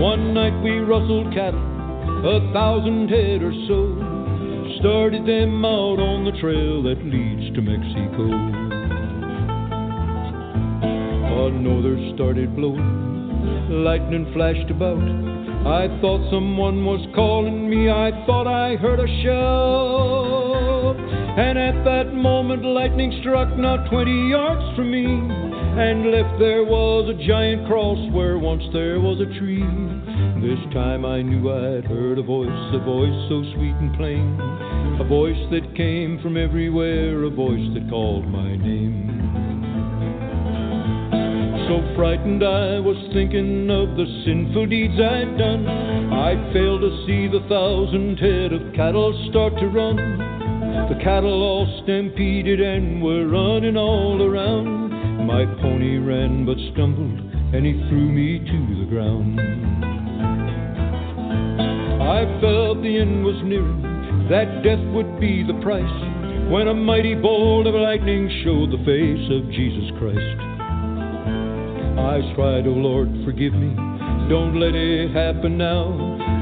One night we rustled cattle, a thousand head or so. Started them out on the trail that leads to Mexico. A norther started blowing, lightning flashed about. I thought someone was calling me, I thought I heard a shout. And at that moment, lightning struck not twenty yards from me, and left there was a giant cross where once there was a tree. This time I knew I'd heard a voice, a voice so sweet and plain, a voice that came from everywhere, a voice that called my name. So frightened I was thinking of the sinful deeds I'd done. I failed to see the thousand head of cattle start to run. The cattle all stampeded and were running all around. My pony ran but stumbled, and he threw me to the ground. I felt the end was nearing, that death would be the price, when a mighty bolt of lightning showed the face of Jesus Christ. I cried, Oh Lord, forgive me, don't let it happen now.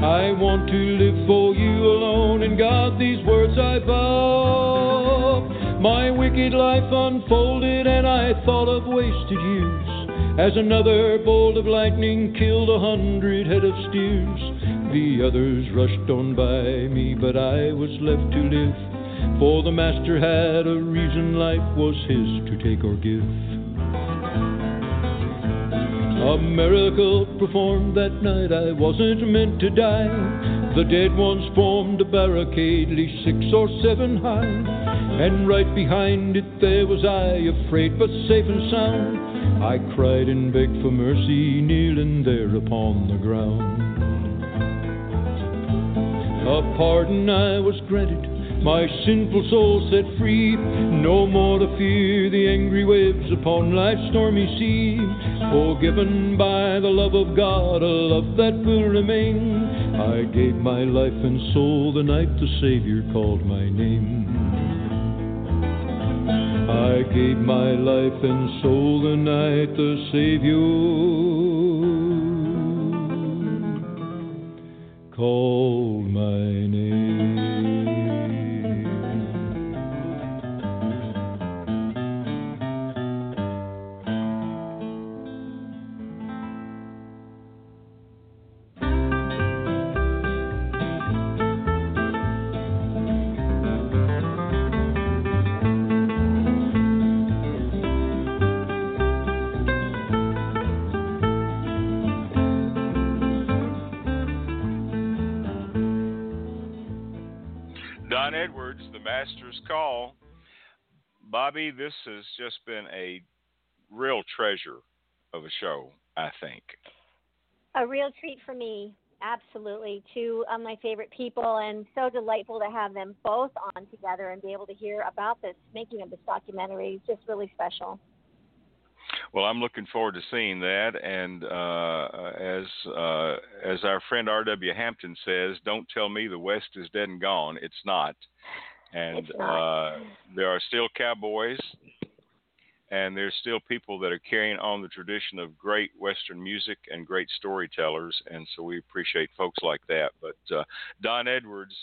I want to live for you alone, and God, these words I vow. My wicked life unfolded, and I thought of wasted years. As another bolt of lightning killed a hundred head of steers. The others rushed on by me, but I was left to live. For the Master had a reason life was his to take or give. Miracle performed that night, I wasn't meant to die. The dead ones formed a barricade, at least six or seven high. And right behind it there was I, afraid but safe and sound. I cried and begged for mercy, kneeling there upon the ground. A pardon I was granted, my sinful soul set free. No more to fear the angry waves upon life's stormy sea. Forgiven by the love of God, a love that will remain. I gave my life and soul the night the Savior called my name. I gave my life and soul the night the Savior called my name. Bobbi, this has just been a real treasure of a show, I think. A real treat for me. Absolutely. Two of my favorite people, and so delightful to have them both on together and be able to hear about this making of this documentary. It's just really special. Well, I'm looking forward to seeing that, and uh, as uh, as our friend R.W. Hampton says, "Don't tell me the West is dead and gone. It's not." And Uh, there are still cowboys, and there's still people that are carrying on the tradition of great Western music and great storytellers, and so we appreciate folks like that. But uh, Don Edwards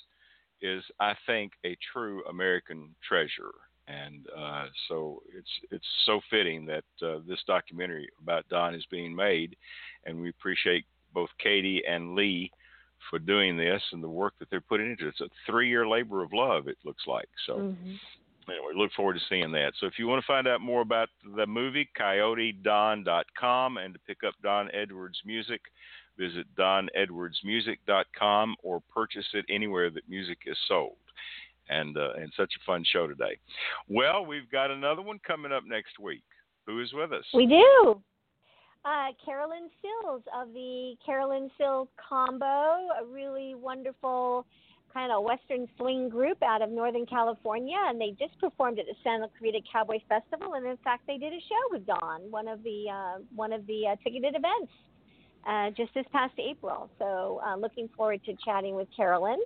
is, I think, a true American treasure and uh, so it's it's so fitting that uh, this documentary about Don is being made, and we appreciate both Katie and Lee for doing this and the work that they're putting into it. It's a three-year labor of love. It looks like so. Mhm. Anyway, look forward to seeing that. So if you want to find out more about the movie, CoyoteDon.com, and to pick up Don Edwards music, visit DonEdwardsMusic.com or purchase it anywhere that music is sold and uh, and such a fun show today. Well, we've got another one coming up next week. Who is with us? We do. Uh, Carolyn Sills of the Carolyn Sills Combo, a really wonderful kind of Western swing group out of Northern California, and they just performed at the Santa Clarita Cowboy Festival. And in fact, they did a show with Don, one of the uh, one of the uh, ticketed events, uh, just this past April. So, uh, looking forward to chatting with Carolyn,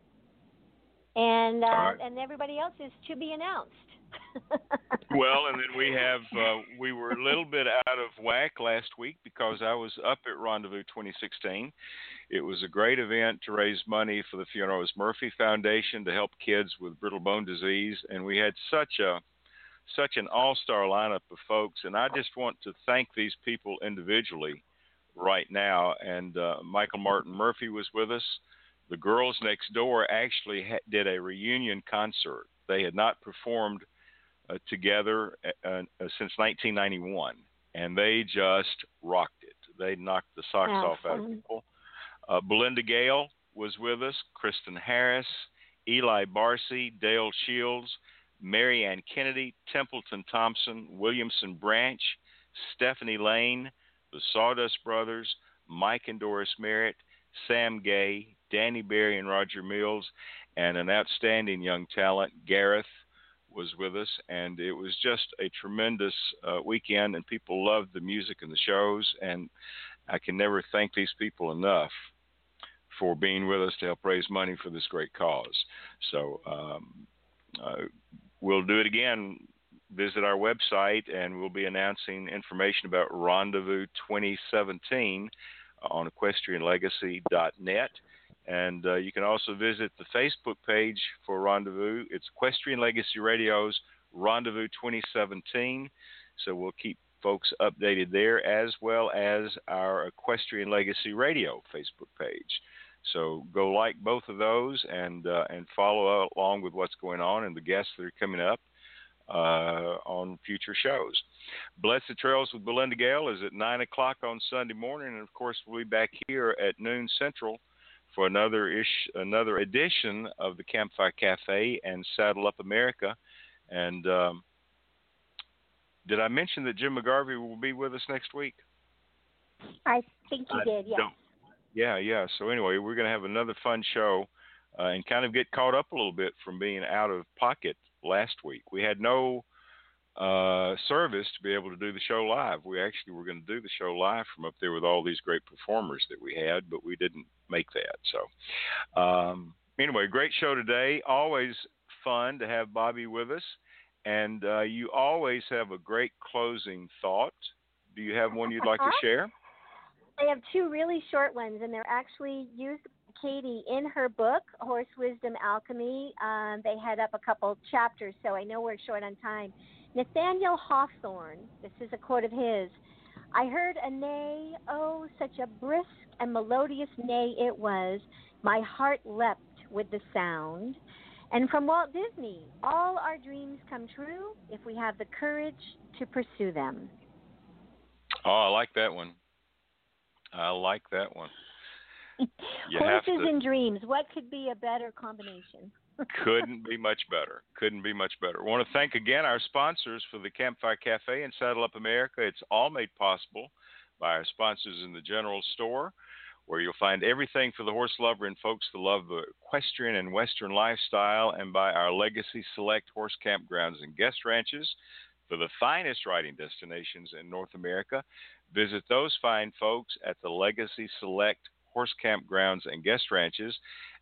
and uh, right. and everybody else is to be announced. well, and then we have uh, we were a little bit out of whack last week because I was up at Rendezvous 2016. It was a great event to raise money for the Fiona Murphy Foundation to help kids with brittle bone disease, and we had such a such an all-star lineup of folks, and I just want to thank these people individually right now. And uh, Michael Martin Murphey was with us. The girls next door actually ha- did a reunion concert. They had not performed uh, together uh, uh, since 1991, and they just rocked it. They knocked the socks That's off out of people. Uh, Belinda Gail was with us, Kristyn Harris, Eli Barsi, Dale Shields, Mary Ann Kennedy, Templeton Thompson, Williamson Branch, Stephanie Lane, the Sawdust Brothers, Mike and Doris Merritt, Sam Gay, Danny Berry and Roger Mills, and an outstanding young talent, Gareth, was with us. And it was just a tremendous uh, weekend, and people loved the music and the shows. And I can never thank these people enough for being with us to help raise money for this great cause. So um, uh, we'll do it again. Visit our website, and we'll be announcing information about Rendezvous 2017 on equestrianlegacy.net. And uh, you can also visit the Facebook page for Rendezvous. It's Equestrian Legacy Radio's Rendezvous 2017. So we'll keep folks updated there, as well as our Equestrian Legacy Radio Facebook page. So go like both of those and uh, and follow along with what's going on and the guests that are coming up uh, on future shows. Blessed Trails with Belinda Gail is at nine o'clock on Sunday morning, and of course we'll be back here at noon Central for another ish another edition of the Campfire Cafe and Saddle Up America. And um, did I mention that Jim McGarvey will be with us next week? I think you I did, don't- Yeah, yeah. So anyway, we're going to have another fun show uh, and kind of get caught up a little bit from being out of pocket last week. We had no uh, service to be able to do the show live. We actually were going to do the show live from up there with all these great performers that we had, but we didn't make that. So um, anyway, great show today. Always fun to have Bobbi with us, and uh, you always have a great closing thought. Do you have one you'd like to share? I have two really short ones, and they're actually used by Katie in her book, Horse Wisdom Alchemy. Um, they head up a couple chapters, so I know we're short on time. Nathaniel Hawthorne, this is a quote of his. I heard a neigh, oh, such a brisk and melodious neigh it was. My heart leapt with the sound. And from Walt Disney, all our dreams come true if we have the courage to pursue them. Oh, I like that one. I like that one. Horses to- and dreams. What could be a better combination? Couldn't be much better. Couldn't be much better. I want to thank again our sponsors for the Campfire Cafe and Saddle Up America. It's all made possible by our sponsors in the general store, where you'll find everything for the horse lover and folks that love the equestrian and western lifestyle, and by our Legacy Select horse campgrounds and guest ranches for the finest riding destinations in North America. Visit those fine folks at the Legacy Select horse campgrounds and guest ranches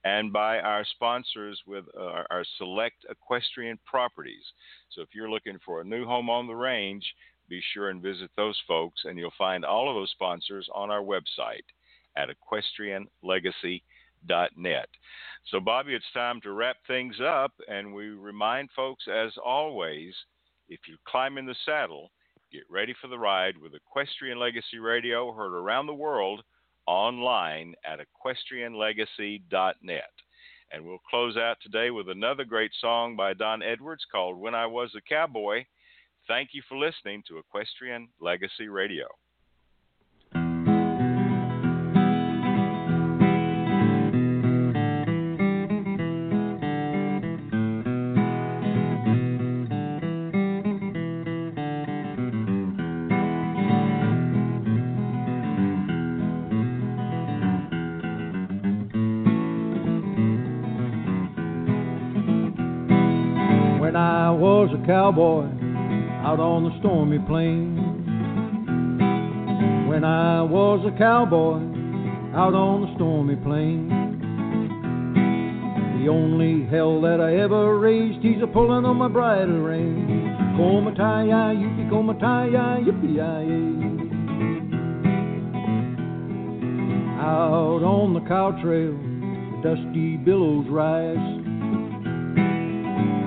and by our sponsors with uh, our select equestrian properties. So if you're looking for a new home on the range, be sure and visit those folks, and you'll find all of those sponsors on our website at equestrianlegacy.net. So, Bobbi, it's time to wrap things up, and we remind folks, as always, if you're climbing the saddle, get ready for the ride with Equestrian Legacy Radio, heard around the world online at equestrianlegacy.net. And we'll close out today with another great song by Don Edwards called When I Was a Cowboy. Thank you for listening to Equestrian Legacy Radio. Cowboy out on the stormy plain. When I was a cowboy out on the stormy plain. The only hell that I ever raised, he's a pulling on my bridle rein. Komataya, yippee, komataya, yippee, Out on the cow trail, the dusty billows rise.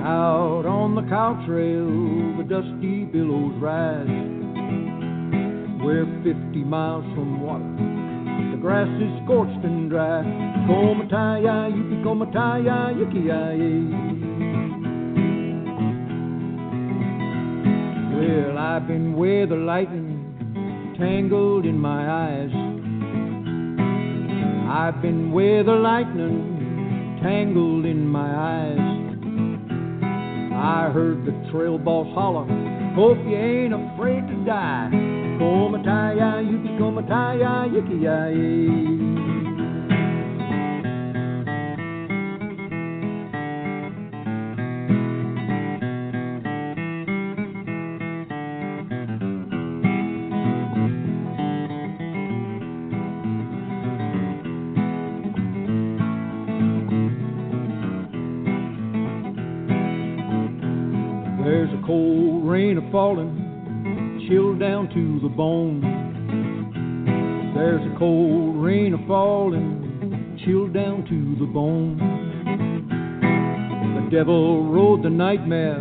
Out on the cow trail, the dusty billows rise. We're 50 miles from water. The grass is scorched and dry. Komataya, yippee, komataya, yippee, Well, I've been where the lightning tangled in my eyes. I've been where the lightning tangled in my eyes. I heard the trail boss holler, Hope you ain't afraid to die. Komataya, yuki komataya, yuki falling, chilled down to the bone. There's a cold rain a falling, chilled down to the bone. The devil rode the nightmare,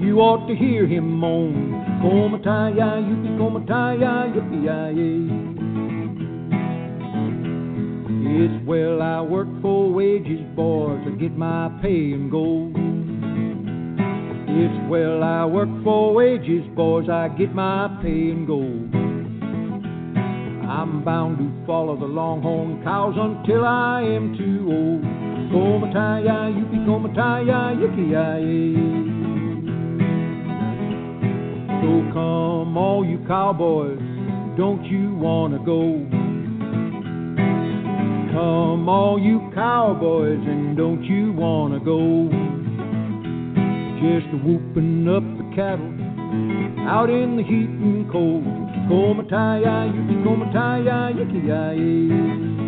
you ought to hear him moan. Komataya, yippee, komataya, yippee, It's well I work for wages, boys, to get my pay and gold. It's well I work for wages, boys, I get my pay and go. I'm bound to follow the longhorn cows until I am too old. Komataya, yuki komataya, yuki So come all you cowboys, don't you wanna go? Come all you cowboys and don't you wanna go? Just whooping up the cattle out in the heat and cold. Komataya, yuki komataya, yuki